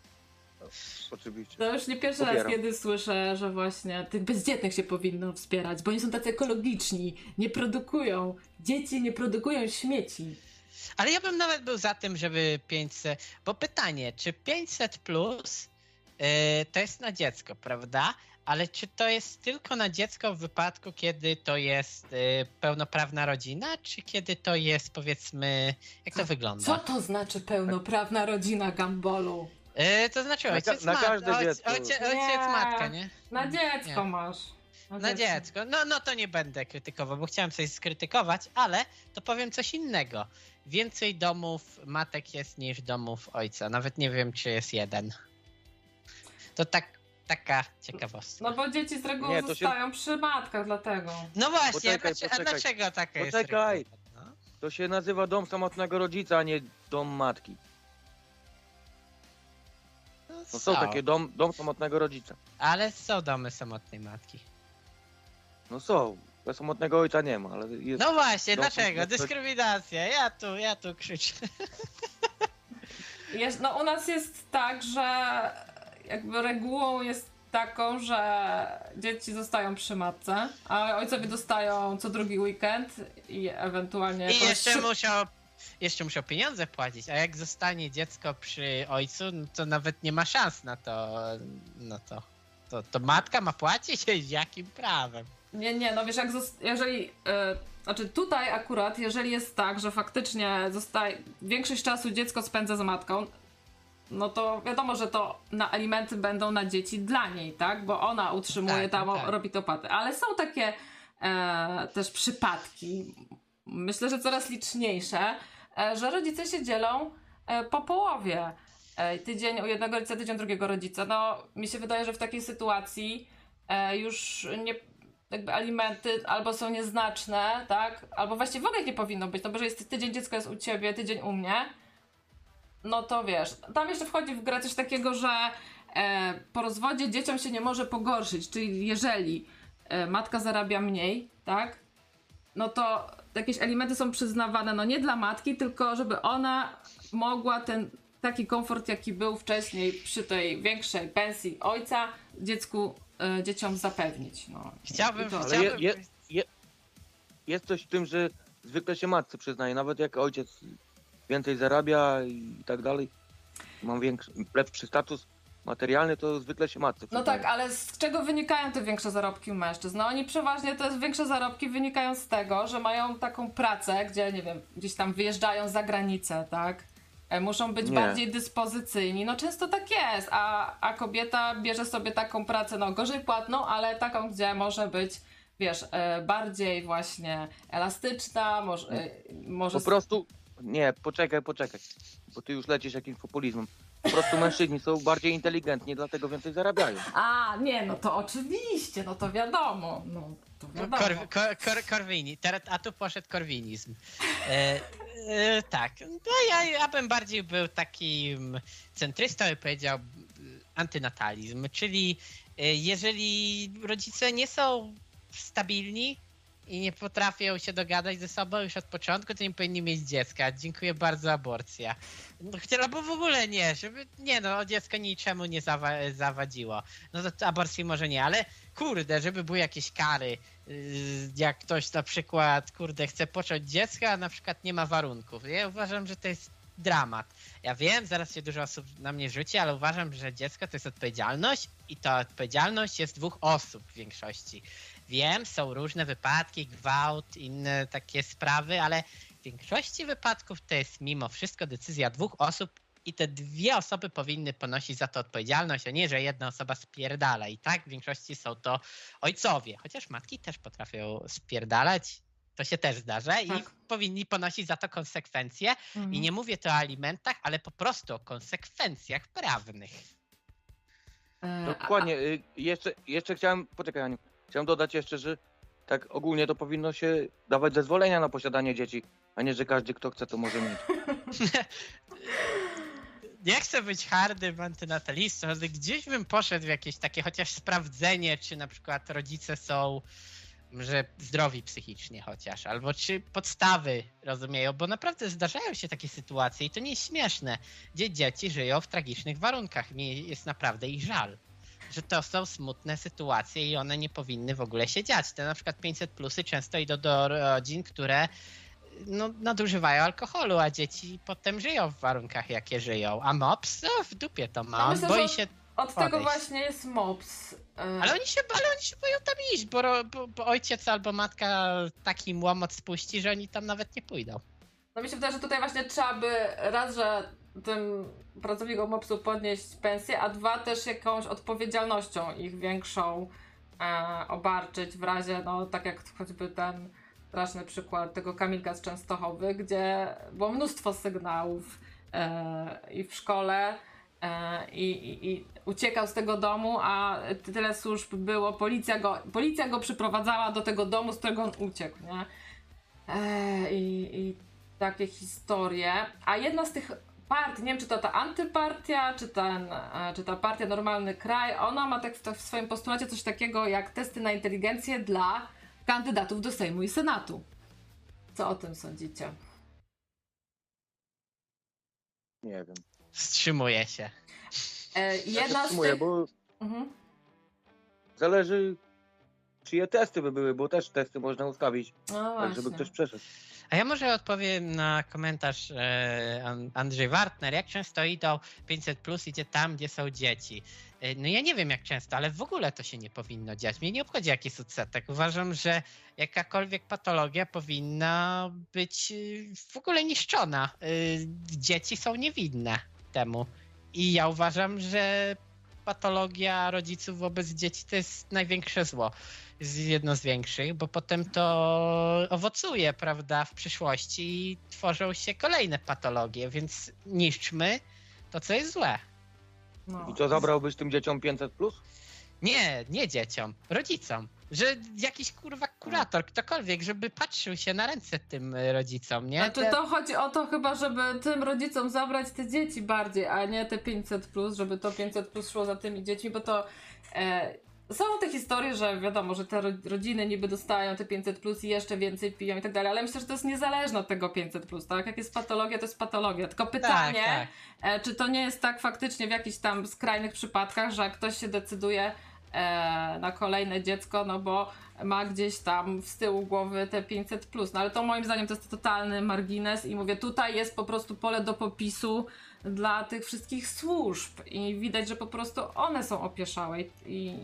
Oczywiście. To już nie pierwszy raz, Popieram. kiedy słyszę, że właśnie tych bezdzietnych się powinno wspierać, bo oni są tacy ekologiczni, nie produkują, dzieci nie produkują śmieci. Ale ja bym nawet był za tym, żeby 500. Bo pytanie, czy 500 plus to jest na dziecko, prawda? Ale czy to jest tylko na dziecko w wypadku, kiedy to jest yy, pełnoprawna rodzina, czy kiedy to jest powiedzmy. Jak to wygląda? Co to znaczy pełnoprawna rodzina Gambolu? Yy, to znaczy Na ojciec, na mat- każde ojc- dziecko. ojcie- Nie. ojciec matka, nie? Na dziecko Nie. masz. Na dziecko. No, no to nie będę krytykował, bo chciałem coś skrytykować, ale to powiem coś innego. Więcej domów matek jest niż domów ojca. Nawet nie wiem, czy jest jeden. To tak, taka ciekawostka. No bo dzieci z reguły Nie, to się- zostają przy matkach, dlatego. No właśnie, Poczekaj, a, dlaczego, a poczekaj. dlaczego taka jest Poczekaj. reguła? No. To się nazywa dom samotnego rodzica, a nie dom matki. No, No są takie dom, dom samotnego rodzica. Ale są domy samotnej matki. No są. Bez samotnego ojca nie ma, ale jest. No właśnie, dom dlaczego? Dyskryminacja. Ja tu, ja tu krzyczę. Jest, no u nas jest tak, że jakby regułą jest taką, że dzieci zostają przy matce, a ojcowie dostają co drugi weekend i ewentualnie I jeszcze musiał, jeszcze musiał pieniądze płacić, a jak zostanie dziecko przy ojcu, no to nawet nie ma szans na to, no to, to, to matka ma płacić? Jakim prawem? Nie, nie, no wiesz, jak jeżeli. e, znaczy tutaj akurat, jeżeli jest tak, że faktycznie zostaje. Większość czasu dziecko spędza z matką, no to wiadomo, że to na alimenty będą na dzieci dla niej, tak? Bo ona utrzymuje Tak, tam, tak. robi to paty. Ale są takie e, też przypadki, myślę, że coraz liczniejsze, e, że rodzice się dzielą e, po połowie. E, tydzień u jednego rodzica, tydzień u drugiego rodzica. No, mi się wydaje, że w takiej sytuacji e, już nie, jakby alimenty albo są nieznaczne, tak? Albo właściwie w ogóle nie powinno być, no bo że jest tydzień dziecko jest u ciebie, tydzień u mnie, no to wiesz, tam jeszcze wchodzi w grę coś takiego, że e, po rozwodzie dzieciom się nie może pogorszyć, czyli jeżeli e, matka zarabia mniej, tak? No to jakieś alimenty są przyznawane, no nie dla matki, tylko żeby ona mogła ten taki komfort, jaki był wcześniej przy tej większej pensji ojca, dziecku, e, dzieciom zapewnić. No. Chciałbym, to- chciałbym... je, je, je, jest coś w tym, że zwykle się matce przyznaje, nawet jak ojciec więcej zarabia i tak dalej, mam większy, lepszy status materialny, to zwykle się matce No tak, ale z czego wynikają te większe zarobki u mężczyzn? No oni przeważnie te większe zarobki wynikają z tego, że mają taką pracę, gdzie nie wiem, gdzieś tam wyjeżdżają za granicę, tak? E, Muszą być Nie. bardziej dyspozycyjni. No często tak jest, a, a kobieta bierze sobie taką pracę, no gorzej płatną, ale taką, gdzie może być, wiesz, e, bardziej właśnie elastyczna, może, e, może Po prostu, nie, poczekaj, poczekaj, bo ty już lecisz jakimś populizmem. Po prostu mężczyźni są bardziej inteligentni, dlatego więcej zarabiają. A, nie, no to oczywiście, no to wiadomo. No, to wiadomo. Kor, kor, kor, korwini, teraz, a tu poszedł korwinizm. E, e, tak, no ja, ja bym bardziej był takim centrystą i powiedział e, antynatalizm, czyli e, jeżeli rodzice nie są stabilni i nie potrafią się dogadać ze sobą już od początku, to nie powinni mieć dziecka. Dziękuję bardzo, aborcja. No, chcia- albo w ogóle nie, żeby, nie no, dziecko niczemu nie zawa zawadziło. No to aborcji może nie, ale kurde, żeby były jakieś kary, yy, jak ktoś na przykład, kurde, chce począć dziecko, a na przykład nie ma warunków. Ja uważam, że to jest dramat. Ja wiem, zaraz się dużo osób na mnie rzuci, ale uważam, że dziecko to jest odpowiedzialność i ta odpowiedzialność jest dwóch osób w większości. Wiem, są różne wypadki, gwałt, inne takie sprawy, ale w większości wypadków to jest mimo wszystko decyzja dwóch osób i te dwie osoby powinny ponosić za to odpowiedzialność, a nie, że jedna osoba spierdala. I tak w większości są to ojcowie, chociaż matki też potrafią spierdalać. To się też zdarza i Tak. powinni ponosić za to konsekwencje. Mhm. I nie mówię tu o alimentach, ale po prostu o konsekwencjach prawnych. E, Dokładnie, y, jeszcze, jeszcze chciałem, poczekaj Aniu, chciałem dodać jeszcze, że tak ogólnie to powinno się dawać zezwolenia na posiadanie dzieci, a nie, że każdy kto chce to może mieć. Nie chcę być hardym antynatalistą, ale gdzieś bym poszedł w jakieś takie chociaż sprawdzenie, czy na przykład rodzice są że zdrowi psychicznie chociaż, albo czy podstawy rozumieją, bo naprawdę zdarzają się takie sytuacje i to nie jest śmieszne, gdzie dzieci żyją w tragicznych warunkach. Mi jest naprawdę ich żal, że to są smutne sytuacje i one nie powinny w ogóle się dziać. Te na przykład 500 plusy często idą do rodzin, które no, nadużywają alkoholu, a dzieci potem żyją w warunkach, jakie żyją. A MOPS, no w dupie to ma. No On myślę, boi się Od tego Podejść. właśnie jest MOPS. E, ale oni się, ale oni się boją tam iść, bo, bo, bo ojciec albo matka taki łomot spuści, że oni tam nawet nie pójdą. No mi się wydaje, że tutaj właśnie trzeba by raz, że tym pracownikom MOPS-u podnieść pensję, a dwa też jakąś odpowiedzialnością ich większą e, obarczyć w razie, no tak jak choćby ten straszny przykład tego Kamilka z Częstochowy, gdzie było mnóstwo sygnałów e, i w szkole e, i, i, i uciekał z tego domu, a tyle służb było, policja go, policja go przyprowadzała do tego domu, z którego on uciekł, nie? E, i, I takie historie. A jedna z tych partii, nie wiem czy to ta antypartia, czy, ten, e, czy ta partia Normalny Kraj, ona ma tak w, w swoim postulacie coś takiego jak testy na inteligencję dla kandydatów do Sejmu i Senatu. Co o tym sądzicie? Nie wiem. Wstrzymuje się. E, Ja się jedna z wstrzymuję, tych... bo Mhm. zależy czyje testy by były, bo też testy można ustawić, No tak żeby ktoś przeszedł. A ja może odpowiem na komentarz e, An- Andrzej Wartner. Jak często idą 500 plus idzie tam, gdzie są dzieci? E, no ja nie wiem jak często, ale w ogóle to się nie powinno dziać. Mnie nie obchodzi jaki jest odsetek. Uważam, że jakakolwiek patologia powinna być e, w ogóle niszczona. Dzieci są niewinne temu. I ja uważam, że patologia rodziców wobec dzieci to jest największe zło jest jedno z większych, bo potem to owocuje, prawda, w przyszłości i tworzą się kolejne patologie, więc niszczmy to, co jest złe. No. I co zabrałbyś tym dzieciom 500 plus? Nie, nie dzieciom, rodzicom. Że jakiś kurwa kurator, ktokolwiek, żeby patrzył się na ręce tym y, rodzicom, nie? Znaczy to chodzi o to chyba, żeby tym rodzicom zabrać te dzieci bardziej, a nie te 500 plus, żeby to 500 plus szło za tymi dziećmi, bo to e, są te historie, że wiadomo, że te ro- rodziny niby dostają te 500 plus i jeszcze więcej piją i tak dalej, ale myślę, że to jest niezależne od tego 500 plus, tak? Jak jest patologia, to jest patologia. Tylko pytanie, tak. E, czy to nie jest tak faktycznie w jakichś tam skrajnych przypadkach, że ktoś się decyduje e, na kolejne dziecko, no bo ma gdzieś tam z tyłu głowy te 500 plus. No ale to moim zdaniem to jest totalny margines i mówię, tutaj jest po prostu pole do popisu dla tych wszystkich służb i widać, że po prostu one są opieszałe i-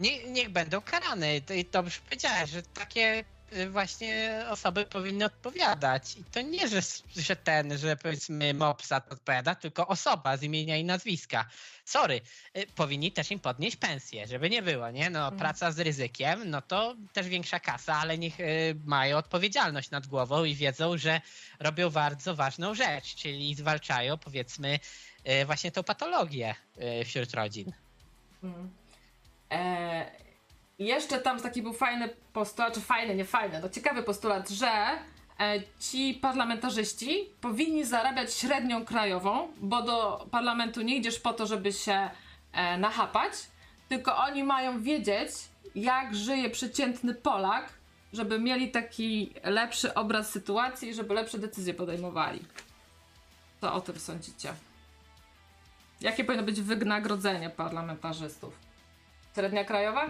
Nie, niech będą karane. To- I dobrze powiedziałeś, że takie właśnie osoby powinny odpowiadać. I to nie, że, że ten, że powiedzmy MOP za to odpowiada, tylko osoba z imienia i nazwiska. Sorry, y, powinni też im podnieść pensję, żeby nie było, nie? No, Mm. praca z ryzykiem, no to też większa kasa, ale niech y, mają odpowiedzialność nad głową i wiedzą, że robią bardzo ważną rzecz, czyli zwalczają, powiedzmy, y, właśnie tą patologię y, wśród rodzin. Mm. E, jeszcze tam taki był fajny postulat, czy fajny, nie fajny, no ciekawy postulat, że e, ci parlamentarzyści powinni zarabiać średnią krajową, bo do parlamentu nie idziesz po to, żeby się e, nachapać, tylko oni mają wiedzieć, jak żyje przeciętny Polak, żeby mieli taki lepszy obraz sytuacji i żeby lepsze decyzje podejmowali. Co o tym sądzicie? Jakie powinno być wynagrodzenie parlamentarzystów? Średnia krajowa?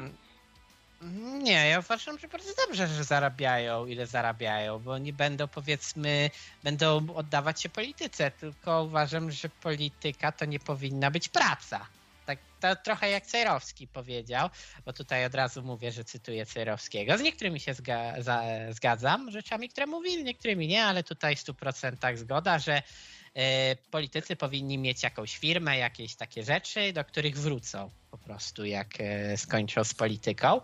Nie, ja uważam, że bardzo dobrze, że zarabiają ile zarabiają, bo nie będą powiedzmy, będą oddawać się polityce, tylko uważam, że polityka to nie powinna być praca. Tak to trochę jak Cejrowski powiedział, bo tutaj od razu mówię, że cytuję Cejrowskiego. Z niektórymi się zga- za- zgadzam, rzeczami, które mówi, z niektórymi nie, ale tutaj w 100% zgoda, że e, politycy powinni mieć jakąś firmę, jakieś takie rzeczy, do których wrócą po prostu, jak e, skończą z polityką,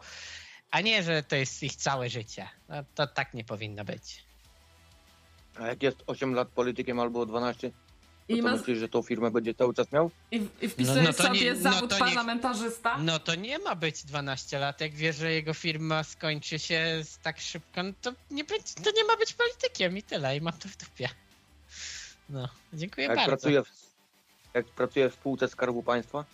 a nie, że to jest ich całe życie. No, to tak nie powinno być. A jak jest 8 lat politykiem albo 12, to I, ma, myślisz, że tą firmę będzie cały czas miał? i, i wpisuje No- no to nie- sobie no zawód niech- parlamentarzysta? No to nie ma być 12 lat, jak wie, że jego firma skończy się tak szybko, no to nie, będzie, to nie ma być politykiem i tyle, i mam to w dupie. No, dziękuję Jak bardzo. pracuje, w, jak pracuje w spółce Skarbu Państwa,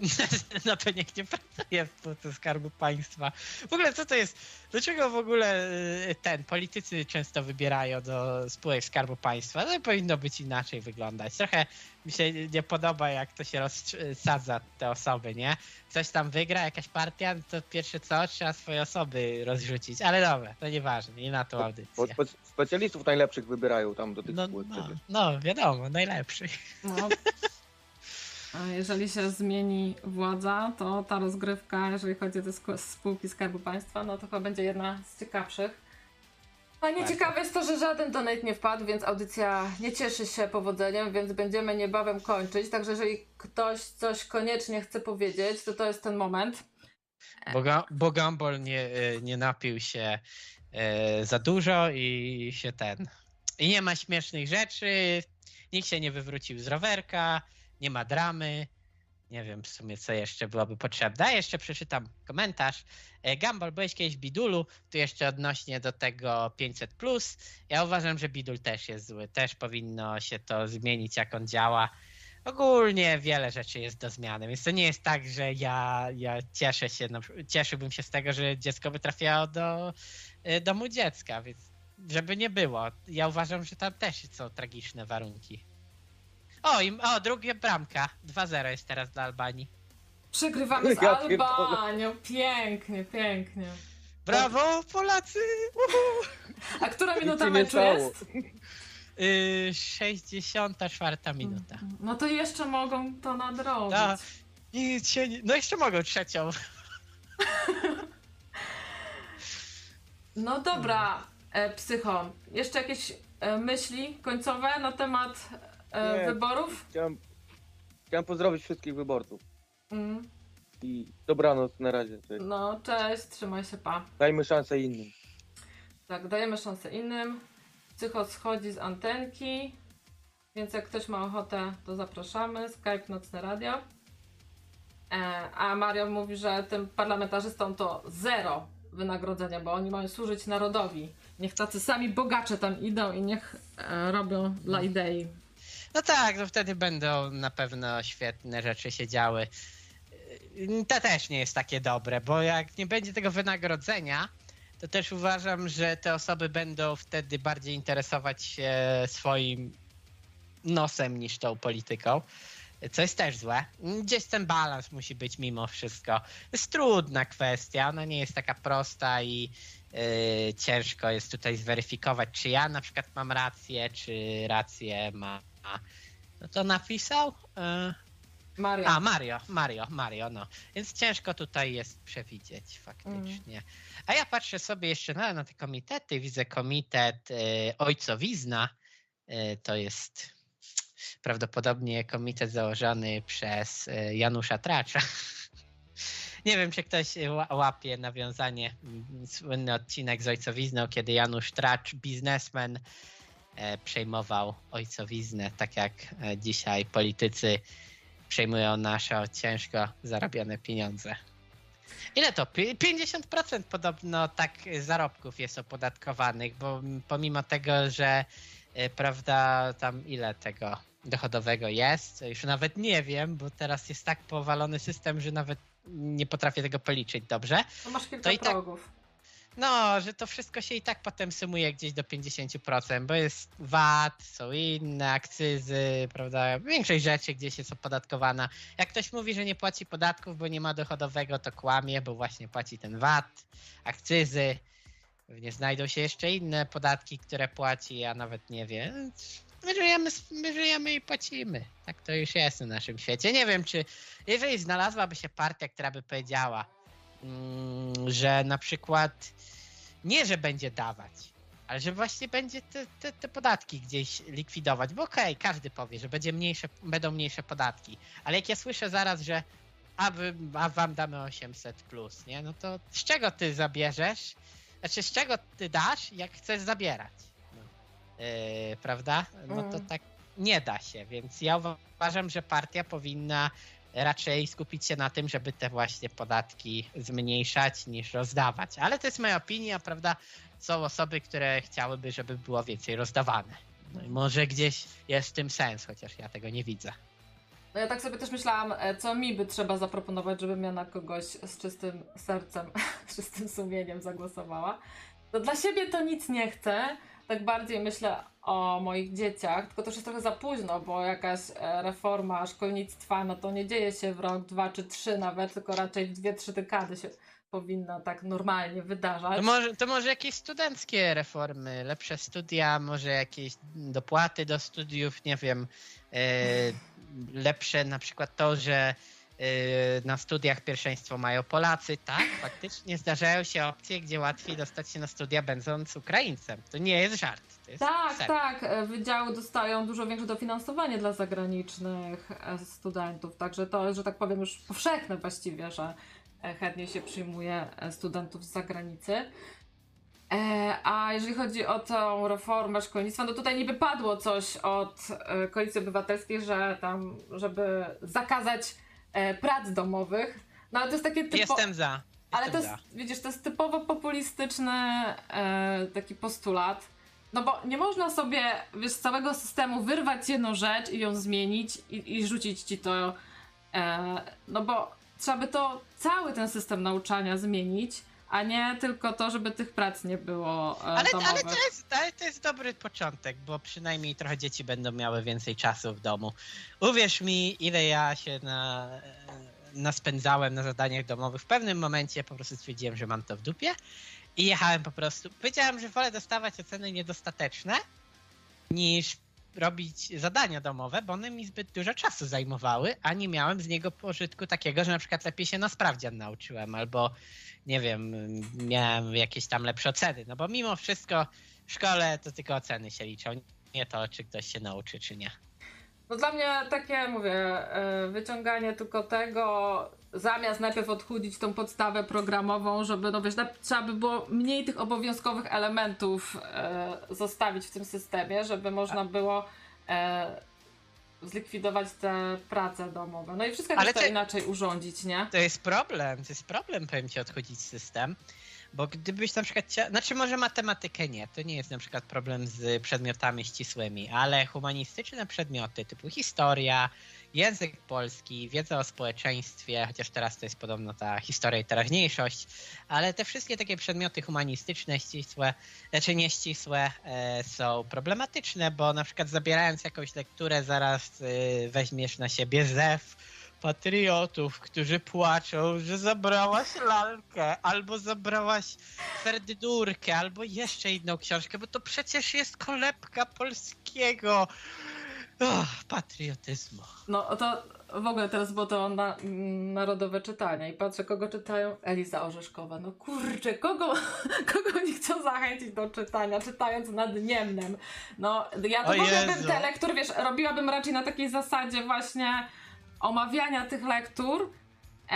no to niech nie pracuje w spółce Skarbu Państwa. W ogóle co to jest? Dlaczego w ogóle y, ten, politycy często wybierają do spółek Skarbu Państwa? No powinno być inaczej wyglądać. Trochę mi się nie podoba, jak to się rozsadza te osoby, nie? Coś tam wygra, jakaś partia, no to pierwsze co, trzeba swoje osoby rozrzucić. Ale dobra, to nieważne, nie na tą audycję. Bo spe- specjalistów najlepszych wybierają tam do tych No, spółek. no, no, wiadomo, najlepszych. No. A jeżeli się zmieni władza, to ta rozgrywka, jeżeli chodzi o spółki Skarbu Państwa, no to chyba będzie jedna z ciekawszych. A nie Bardzo. ciekawe jest to, że żaden donate nie wpadł, więc audycja nie cieszy się powodzeniem, więc będziemy niebawem kończyć. Także jeżeli ktoś coś koniecznie chce powiedzieć, to to jest ten moment. Bo, bo Gumball nie, y, nie napił się e, za dużo i się ten. I nie ma śmiesznych rzeczy, nikt się nie wywrócił z rowerka, nie ma dramy. Nie wiem w sumie, co jeszcze byłoby potrzebne. A jeszcze przeczytam komentarz. E, Gumball, byłeś kiedyś Bidulu, tu jeszcze odnośnie do tego 500+. Ja uważam, że Bidul też jest zły. Też powinno się to zmienić, jak on działa. Ogólnie wiele rzeczy jest do zmiany, więc to nie jest tak, że ja, ja cieszę się, przy- cieszyłbym się z tego, że dziecko by trafiało do y, domu dziecka, więc żeby nie było. Ja uważam, że tam też są tragiczne warunki. O, i, o druga bramka. 2-0 jest teraz dla Albanii. Przegrywamy z Ja pierdolę. Albanią. Pięknie, pięknie. Brawo, Polacy! Uhu! A która minuta się nie meczu stało. jest? Y, 64 minuta. No to jeszcze mogą to nadrobić. No, nic się nie... No jeszcze mogą trzecią. No dobra, e, psycho. Jeszcze jakieś e, myśli końcowe na temat e, Nie. wyborów? Chciałem, chciałem pozdrowić wszystkich wyborców. Mm. I dobranoc na razie. Cześć. No, cześć, trzymaj się, pa. Dajmy szansę innym. Tak, dajemy szansę innym. Psycho schodzi z antenki, więc jak ktoś ma ochotę, to zapraszamy. Skype Nocne Radio. E, a Mario mówi, że tym parlamentarzystom to zero wynagrodzenia, bo oni mają służyć narodowi. Niech tacy sami bogacze tam idą i niech e, robią dla idei. No tak, no wtedy będą na pewno świetne rzeczy się działy. Yy, To też nie jest takie dobre, bo jak nie będzie tego wynagrodzenia, to też uważam, że te osoby będą wtedy bardziej interesować się swoim nosem niż tą polityką. Co jest też złe. Gdzieś ten balans musi być mimo wszystko. Jest trudna kwestia, ona nie jest taka prosta i yy, ciężko jest tutaj zweryfikować, czy ja na przykład mam rację, czy rację ma. No to napisał? Yy, Mario. a, Mario, Mario, Mario, no. Więc ciężko tutaj jest przewidzieć faktycznie. A ja patrzę sobie jeszcze na, na te komitety, widzę komitet y, Ojcowizna. Y, to jest prawdopodobnie komitet założony przez y, Janusza Tracza. Nie wiem, czy ktoś ła- łapie nawiązanie, mm, słynny odcinek z Ojcowizną, kiedy Janusz Tracz, biznesmen, e, przejmował ojcowiznę, tak jak e, dzisiaj politycy przejmują nasze ciężko zarabiane pieniądze. Ile to? Pi- 50% podobno tak zarobków jest opodatkowanych, bo pomimo tego, że e, prawda, tam ile tego dochodowego jest, już nawet nie wiem, bo teraz jest tak powalony system, że nawet nie potrafię tego policzyć dobrze. To masz kilka to i tak- progów. No, że to wszystko się i tak potem sumuje gdzieś do 50%, bo jest VAT, są inne akcyzy, prawda? Większość rzeczy gdzieś jest opodatkowana. Jak ktoś mówi, że nie płaci podatków, bo nie ma dochodowego, to kłamie, bo właśnie płaci ten VAT, akcyzy. Pewnie znajdą się jeszcze inne podatki, które płaci, ja nawet nie wiem. My żyjemy, my żyjemy i płacimy. Tak to już jest na naszym świecie. Nie wiem, czy jeżeli znalazłaby się partia, która by powiedziała, że na przykład nie, że będzie dawać, ale że właśnie będzie te, te, te podatki gdzieś likwidować, bo okej, każdy powie, że będzie mniejsze, będą mniejsze podatki, ale jak ja słyszę zaraz, że a, wy, a wam damy 800 plus, nie, no to z czego ty zabierzesz, znaczy z czego ty dasz, jak chcesz zabierać, no. Yy, prawda? No to Mm. tak nie da się, więc ja uważam, że partia powinna raczej skupić się na tym, żeby te właśnie podatki zmniejszać niż rozdawać. Ale to jest moja opinia, prawda? Są osoby, które chciałyby, żeby było więcej rozdawane. No i może gdzieś jest w tym sens, chociaż ja tego nie widzę. No ja tak sobie też myślałam, e, co mi by trzeba zaproponować, żebym ja na kogoś z czystym sercem, z czystym sumieniem zagłosowała. No dla siebie to nic nie chcę, tak bardziej myślę o moich dzieciach, tylko to już jest trochę za późno, bo jakaś e, reforma szkolnictwa, no to nie dzieje się w rok, dwa czy trzy nawet, tylko raczej w dwie, trzy dekady się powinno tak normalnie wydarzać. To może, to może jakieś studenckie reformy, lepsze studia, może jakieś dopłaty do studiów, nie wiem, e, lepsze na przykład to, że na studiach pierwszeństwo mają Polacy. Tak, faktycznie zdarzają się opcje, gdzie łatwiej dostać się na studia będąc Ukraińcem. To nie jest żart. Jest Tak, serio. tak. e, Wydziały dostają dużo większe dofinansowanie dla zagranicznych e, studentów, także to jest, że tak powiem, już powszechne właściwie, że e, chętnie się przyjmuje studentów z zagranicy. A jeżeli chodzi o tą reformę szkolnictwa, no tutaj niby padło coś od Koalicji Obywatelskiej, że tam, żeby zakazać prac domowych. No ale to jest takie typo... Jestem za. Ale Jestem to za. jest, widzisz, to jest typowo populistyczny e, taki postulat. No bo nie można sobie wiesz, z całego systemu wyrwać jedną rzecz i ją zmienić i, i rzucić ci to. E, no bo trzeba by to cały ten system nauczania zmienić, a nie tylko to, żeby tych prac nie było e, Ale, domowych. ale, to jest, ale to jest dobry początek, bo przynajmniej trochę dzieci będą miały więcej czasu w domu. Uwierz mi, ile ja się na, naspędzałem na zadaniach domowych. W pewnym momencie po prostu stwierdziłem, że mam to w dupie i jechałem po prostu. Powiedziałem, że wolę dostawać oceny niedostateczne niż robić zadania domowe, bo one mi zbyt dużo czasu zajmowały, a nie miałem z niego pożytku takiego, że na przykład lepiej się na sprawdzian nauczyłem, albo nie wiem, miałem jakieś tam lepsze oceny. No bo mimo wszystko w szkole to tylko oceny się liczą, nie to, czy ktoś się nauczy, czy nie. No dla mnie takie, mówię, e, wyciąganie tylko tego, zamiast najpierw odchudzić tą podstawę programową, żeby, no wiesz, trzeba by było mniej tych obowiązkowych elementów e, zostawić w tym systemie, żeby można było e, zlikwidować te prace domowe. No i wszystko Ale to inaczej urządzić, nie? To jest problem, to jest problem, powiem ci, odchodzić system. Bo gdybyś na przykład chciał, znaczy może matematykę nie, to nie jest na przykład problem z przedmiotami ścisłymi, ale humanistyczne przedmioty typu historia, język polski, wiedza o społeczeństwie, chociaż teraz to jest podobno ta historia i teraźniejszość, ale te wszystkie takie przedmioty humanistyczne, ścisłe, znaczy nieścisłe e, są problematyczne, bo na przykład zabierając jakąś lekturę zaraz e, weźmiesz na siebie zew, patriotów, którzy płaczą, że zabrałaś lalkę, albo zabrałaś ferdydurkę, albo jeszcze inną książkę, bo to przecież jest kolebka polskiego oh, patriotyzmu. No to w ogóle teraz było to na, narodowe czytania i patrzę, kogo czytają? Eliza Orzeszkowa. No kurczę, kogo, kogo oni chcą zachęcić do czytania, czytając nad Niemnem? No ja to O w ogóle bym Jezu. te lektury, wiesz, robiłabym raczej na takiej zasadzie właśnie omawiania tych lektur, e,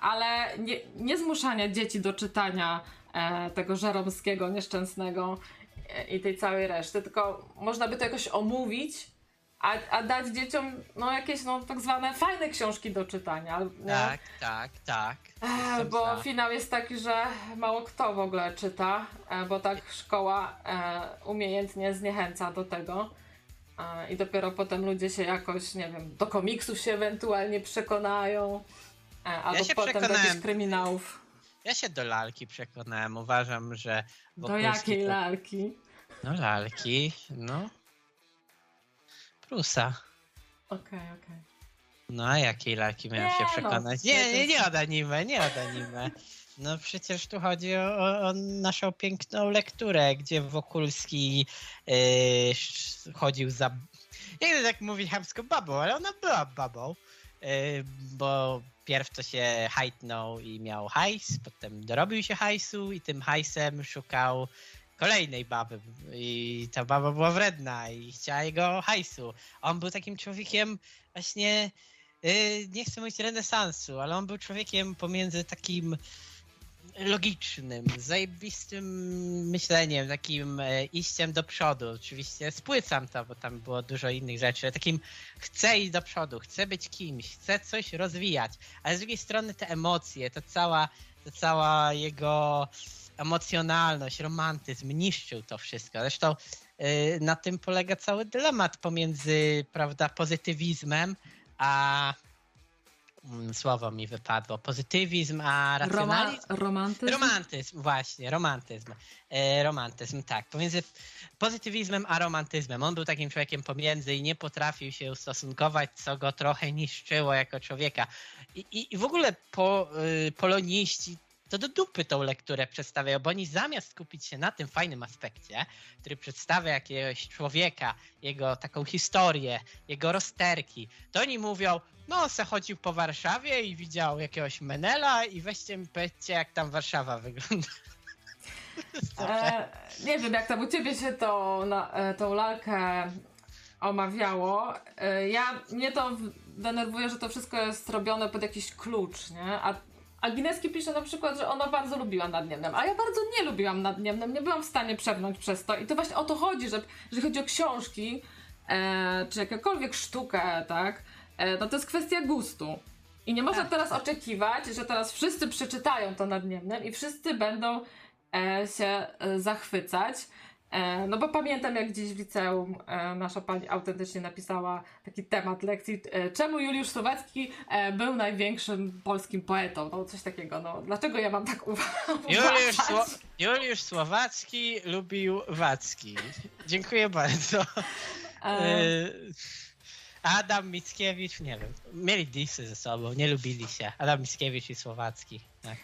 ale nie, nie zmuszania dzieci do czytania e, tego żeromskiego, nieszczęsnego e, i tej całej reszty, tylko można by to jakoś omówić, a, a dać dzieciom no, jakieś no, tak zwane fajne książki do czytania. Nie? Tak, tak, tak. Jestem bo za. finał jest taki, że mało kto w ogóle czyta, e, bo tak szkoła e, umiejętnie zniechęca do tego. E, I dopiero potem ludzie się jakoś, nie wiem, do komiksów się ewentualnie przekonają, albo się potem do jakichś kryminałów. Ja się do lalki przekonałem. Uważam, że. Do Wokulski jakiej to- lalki? No lalki, no. Prusa. Okej, okej. No a jakiej lalki miałem Nie, się no, przekonać? nie, Nie, nie, nie od anime, nie od anime. No przecież tu chodzi o, o, naszą piękną lekturę, gdzie Wokulski yy, chodził za... Nie chcę tak mówić chamsko babą, ale ona była babą, yy, bo pierw to się hajtnął i miał hajs, potem dorobił się hajsu i tym hajsem szukał kolejnej baby i ta baba była wredna i chciała jego hajsu. On był takim człowiekiem właśnie yy, nie chcę mówić renesansu, ale on był człowiekiem pomiędzy takim logicznym, zajebistym myśleniem, takim e, iściem do przodu. Oczywiście spłycam to, bo tam było dużo innych rzeczy, ale takim chcę iść do przodu, chcę być kimś, chcę coś rozwijać, ale z drugiej strony te emocje, to cała, to cała jego emocjonalność, romantyzm niszczył to wszystko. Zresztą yy, na tym polega cały dylemat pomiędzy, prawda, pozytywizmem a mm, słowo mi wypadło, pozytywizm, a Roma, racjonalizm. romantyzm? Romantyzm, właśnie, romantyzm. E, romantyzm, tak. Pomiędzy pozytywizmem a romantyzmem. On był takim człowiekiem pomiędzy i nie potrafił się ustosunkować, co go trochę niszczyło jako człowieka. I, i, i w ogóle po, y, poloniści to do dupy tą lekturę przedstawiają, bo oni zamiast skupić się na tym fajnym aspekcie, który przedstawia jakiegoś człowieka, jego taką historię, jego rozterki, to oni mówią, no se chodził po Warszawie i widział jakiegoś Menela i weźcie mi powiedzcie, jak tam Warszawa wygląda. E, nie wiem, jak tam u ciebie się to, na, e, tą lalkę omawiało. E, ja, mnie to denerwuje, że to wszystko jest robione pod jakiś klucz, nie? A, a Gineski pisze na przykład, że ona bardzo lubiła nadniemnem, a ja bardzo nie lubiłam nadniemnem, nie byłam w stanie przebrnąć przez to i to właśnie o to chodzi, że jeżeli chodzi o książki, e, czy jakąkolwiek sztukę, tak, e, no to jest kwestia gustu. I nie można Tak. teraz oczekiwać, że teraz wszyscy przeczytają to nadniemnem i wszyscy będą e, się e, zachwycać. E, no bo pamiętam, jak gdzieś w liceum e, nasza pani autentycznie napisała taki temat lekcji, e, czemu Juliusz Słowacki był największym polskim poetą. No coś takiego, no dlaczego ja mam tak uwa- Juliusz, uważać? Sło Juliusz Słowacki lubił Wacki. Dziękuję bardzo. Adam Mickiewicz, nie wiem, mieli disy ze sobą, nie lubili się. Adam Mickiewicz i Słowacki. Tak.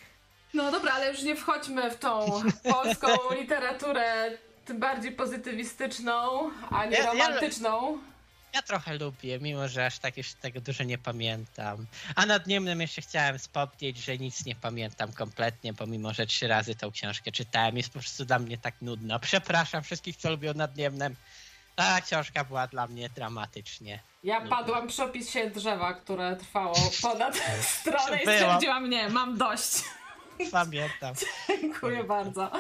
No dobra, ale już nie wchodźmy w tą polską literaturę, tym bardziej pozytywistyczną, a nie Ja- ja- romantyczną. Ja trochę lubię, mimo że aż tak już tego dużo nie pamiętam. A nad Niemnem jeszcze chciałem wspomnieć, że nic nie pamiętam kompletnie, pomimo że trzy razy tą książkę czytałem. Jest po prostu dla mnie tak nudna. Przepraszam wszystkich, co lubią nad Niemnem. Ta książka była dla mnie dramatycznie. Ja padłam przy opisie drzewa, które trwało ponad stronę i stwierdziłam, nie, mam dość. Pamiętam. Dziękuję bardzo.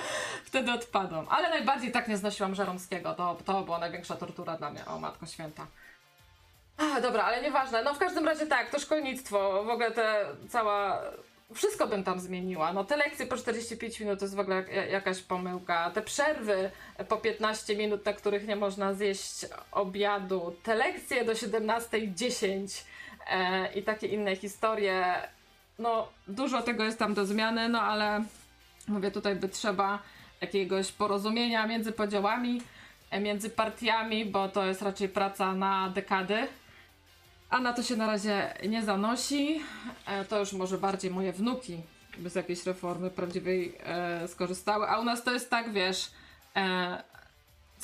Wtedy odpadłam. Ale najbardziej tak nie znosiłam Żeromskiego. To, to była największa tortura dla mnie. O, Matko Święta. Ach, dobra, ale nieważne. No w każdym razie tak, to szkolnictwo, w ogóle te cała... Wszystko bym tam zmieniła. No te lekcje po 45 minut to jest w ogóle jak- jakaś pomyłka. Te przerwy po 15 minut, na których nie można zjeść obiadu. Te lekcje do 17.10 e, i takie inne historie. No dużo tego jest tam do zmiany, no ale mówię tutaj by trzeba jakiegoś porozumienia między podziałami, e, między partiami, bo to jest raczej praca na dekady. A na to się na razie nie zanosi. E, To już może bardziej moje wnuki by z jakiejś reformy prawdziwej e, skorzystały. A u nas to jest tak, wiesz,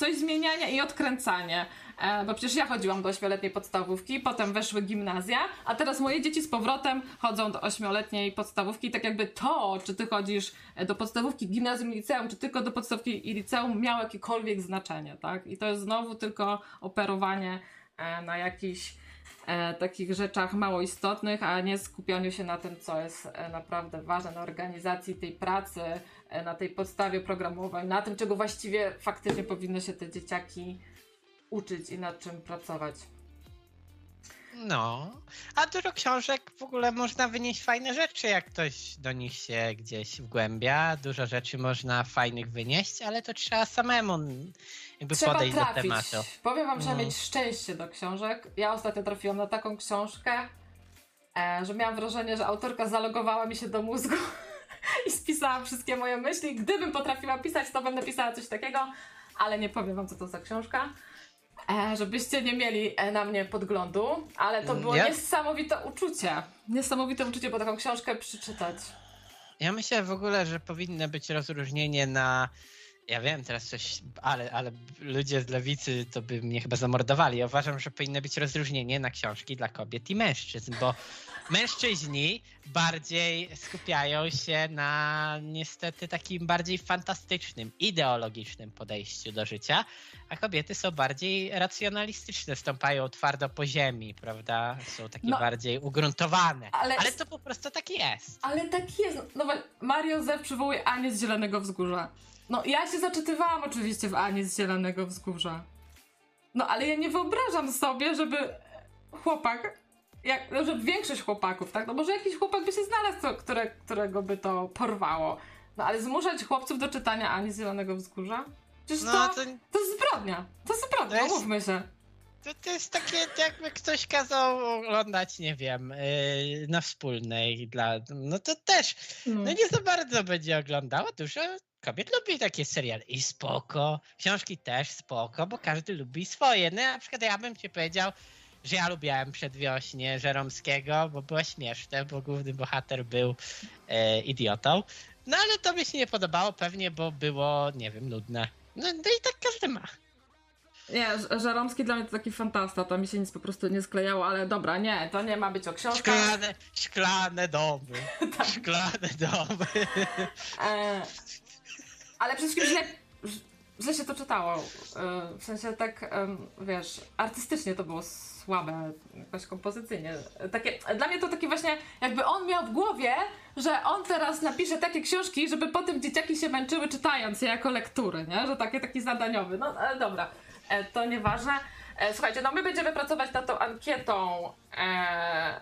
coś zmieniania i odkręcanie. E, bo przecież ja chodziłam do ośmioletniej podstawówki, potem weszły gimnazja, a teraz moje dzieci z powrotem chodzą do ośmioletniej podstawówki. Tak jakby to, czy ty chodzisz do podstawówki, gimnazjum liceum, czy tylko do podstawówki i liceum miało jakiekolwiek znaczenie, tak? I to jest znowu tylko operowanie e, na jakichś e, takich rzeczach mało istotnych, a nie skupianiu się na tym, co jest e, naprawdę ważne, na organizacji tej pracy, e, na tej podstawie programowej, na tym, czego właściwie faktycznie powinny się te dzieciaki uczyć i nad czym pracować. No, a dużo książek w ogóle można wynieść fajne rzeczy, jak ktoś do nich się gdzieś wgłębia. Dużo rzeczy można fajnych wynieść, ale to trzeba samemu jakby Trzeba podejść do trafić. tematu. Powiem wam, trzeba No. mieć szczęście do książek. Ja ostatnio trafiłam na taką książkę, e, że miałam wrażenie, że autorka zalogowała mi się do mózgu i spisała wszystkie moje myśli. Gdybym potrafiła pisać, to bym napisała coś takiego, ale nie powiem wam, co to za książka. E, żebyście nie mieli e, na mnie podglądu, ale to było ja- niesamowite uczucie. Niesamowite uczucie, bo taką książkę przeczytać. Ja myślę w ogóle, że powinno być rozróżnienie na. Ja wiem teraz coś, ale, ale ludzie z lewicy to by mnie chyba zamordowali. Ja uważam, że powinno być rozróżnienie na książki dla kobiet i mężczyzn, bo mężczyźni bardziej skupiają się na niestety takim bardziej fantastycznym, ideologicznym podejściu do życia, a kobiety są bardziej racjonalistyczne, stąpają twardo po ziemi, prawda? Są takie No. bardziej ugruntowane. Ale- ale to po prostu tak jest. Ale tak jest. No Mario Zew przywołuje Anię z Zielonego Wzgórza. No ja się zaczytywałam oczywiście w Anię z Zielonego Wzgórza. No ale ja nie wyobrażam sobie, żeby chłopak, jak, no, że większość chłopaków, tak? No może jakiś chłopak by się znalazł, co, które, którego by to porwało. No ale zmuszać chłopców do czytania Ani Zielonego Wzgórza? Przecież No to, to to jest zbrodnia. To jest zbrodnia, To jest- umówmy się. To, to jest takie, jakby ktoś kazał oglądać, nie wiem, yy, na wspólnej dla. No to też. No. No nie za bardzo będzie oglądało. Dużo kobiet lubi takie seriale. I spoko. Książki też spoko, bo każdy lubi swoje. No na przykład ja bym ci powiedział, że ja lubiłem Przedwiośnie Żeromskiego, bo było śmieszne, bo główny bohater był e, idiotą. No ale to mi się nie podobało pewnie, bo było, nie wiem, nudne. No, no i tak każdy ma. Nie, Żeromski dla mnie to taki fantasta, to mi się nic po prostu nie sklejało, ale dobra, nie, to nie ma być o książkach. Szklane, szklane domy. Szklane domy. E, ale przede wszystkim źle, źle się to czytało. E, w sensie tak, wiesz, artystycznie to było słabe, jakoś kompozycyjnie. Takie, dla mnie to takie właśnie, jakby on miał w głowie, że on teraz napisze takie książki, żeby potem dzieciaki się męczyły czytając je jako lektury, nie? Że takie, taki zadaniowy. No ale dobra, e, to nieważne. E, słuchajcie, no my będziemy pracować nad tą ankietą. E,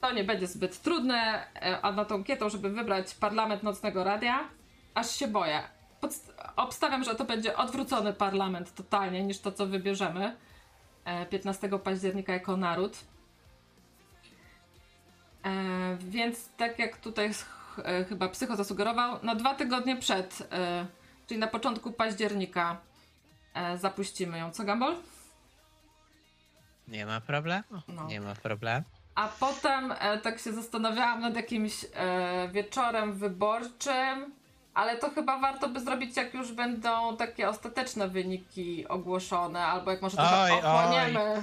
to nie będzie zbyt trudne, e, a nad tą ankietą, żeby wybrać parlament nocnego radia, aż się boję. Podst- obstawiam, że to będzie odwrócony parlament totalnie niż to, co wybierzemy 15 października jako naród. E, więc tak jak tutaj e, chyba psycho zasugerował, na dwa tygodnie przed, e, czyli na początku października e, zapuścimy ją. Co, Gambol? Nie ma problemu. No. Nie ma problemu. A potem e, tak się zastanawiałam nad jakimś e, wieczorem wyborczym, ale to chyba warto by zrobić, jak już będą takie ostateczne wyniki ogłoszone, albo jak może trochę Oj, oj. ochłoniemy.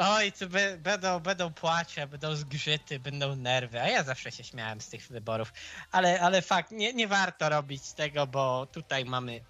Oj, to będą, będą płacze, będą zgrzyty, będą nerwy, a ja zawsze się śmiałem z tych wyborów. Ale, ale fakt, nie, nie warto robić tego, bo tutaj mamy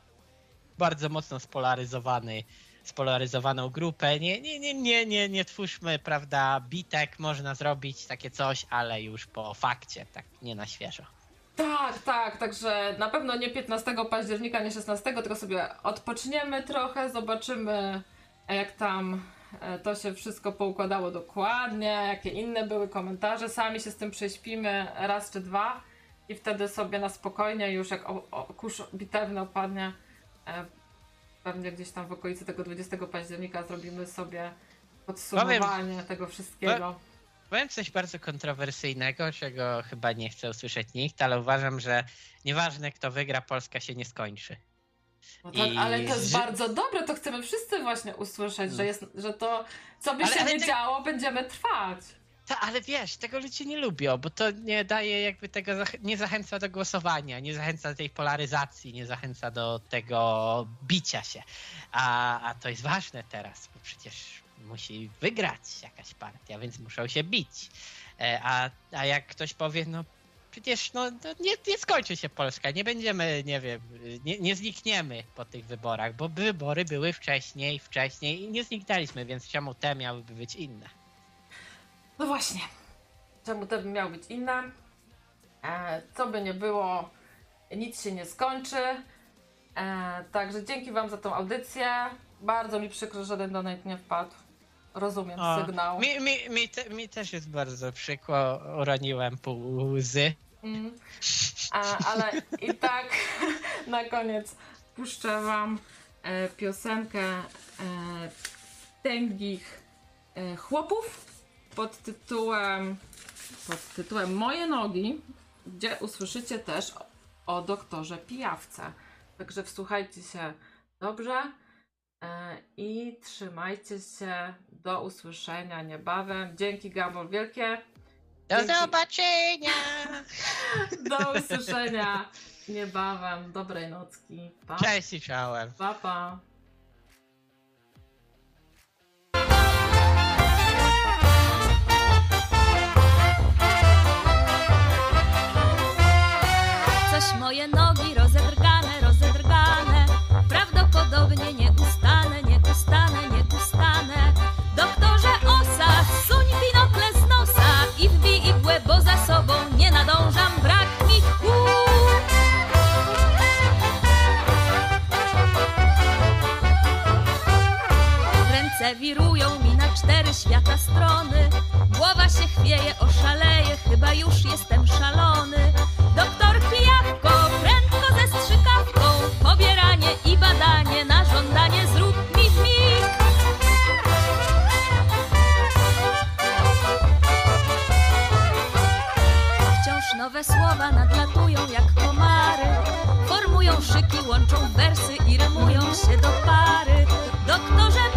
bardzo mocno spolaryzowany, spolaryzowaną grupę. Nie, nie, nie, nie, nie, nie twórzmy, prawda, bitek, można zrobić takie coś, ale już po fakcie, tak nie na świeżo. Tak, tak, także na pewno nie 15 października, nie 16, tylko sobie odpoczniemy trochę, zobaczymy jak tam e, to się wszystko poukładało dokładnie, jakie inne były komentarze, sami się z tym prześpimy raz czy dwa i wtedy sobie na spokojnie już jak o, o, kurz bitewny opadnie, e, pewnie gdzieś tam w okolicy tego 20 października zrobimy sobie podsumowanie tego wszystkiego. Powiem coś bardzo kontrowersyjnego, czego chyba nie chce usłyszeć nikt, ale uważam, że nieważne kto wygra, Polska się nie skończy. No tak, I ale to jest bardzo dobre, to chcemy wszyscy właśnie usłyszeć, że, jest, że to, co by Ale- się ale nie tak- działo, będziemy trwać. Ta, ale wiesz, tego ludzie nie lubią, bo to nie daje jakby tego, nie zachęca do głosowania, nie zachęca do tej polaryzacji, nie zachęca do tego bicia się. A, a to jest ważne teraz, bo przecież musi wygrać jakaś partia, więc muszą się bić. E, A, a jak ktoś powie, no przecież no, nie, nie skończy się Polska, nie będziemy, nie wiem, nie, nie znikniemy po tych wyborach, bo wybory były wcześniej, wcześniej i nie zniknęliśmy, więc czemu te miałyby być inne? No właśnie. Czemu to by miało być inne? E, co by nie było, nic się nie skończy. E, także dzięki Wam za tą audycję. Bardzo mi przykro, że żaden donate nie wpadł. Rozumiem O, sygnał. Mi, mi, mi, te, mi też jest bardzo przykro, uroniłem pół łzy. Mm. A, ale i tak na koniec puszczę Wam e, piosenkę e, tęgich e, chłopów pod tytułem pod tytułem Moje nogi, gdzie usłyszycie też o, doktorze pijawce. Także wsłuchajcie się dobrze e, i trzymajcie się. Do usłyszenia niebawem. Dzięki Gabor wielkie. Do Dzięki. zobaczenia! Do usłyszenia niebawem. Dobrej nocki. Pa. Cześć i czołem. Pa, pa. Moje nogi rozedrgane, rozedrgane. Prawdopodobnie nie ustanę, nie ustanę, nie ustanę Doktorze osa, suń binokle z nosa. I wbij igłę, bo za sobą nie nadążam. Brak mi tchu Ręce wirują mi na cztery świata strony. Głowa się chwieje, oszaleje, chyba już jestem szalony. Doktor Pijawko, i badanie na żądanie zrób mi w mig. Wciąż nowe słowa nadlatują jak komary, formują szyki, łączą wersy i rymują się do pary. Doktorze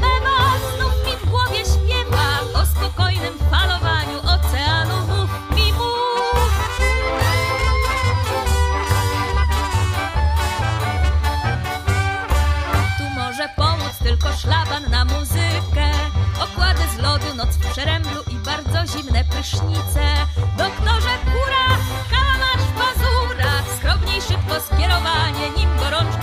szlaban na muzykę. Okłady z lodu, noc w przeręblu i bardzo zimne prysznice. Doktorze kura, kałamarz pazura, skromniej szybko skierowanie, nim gorączka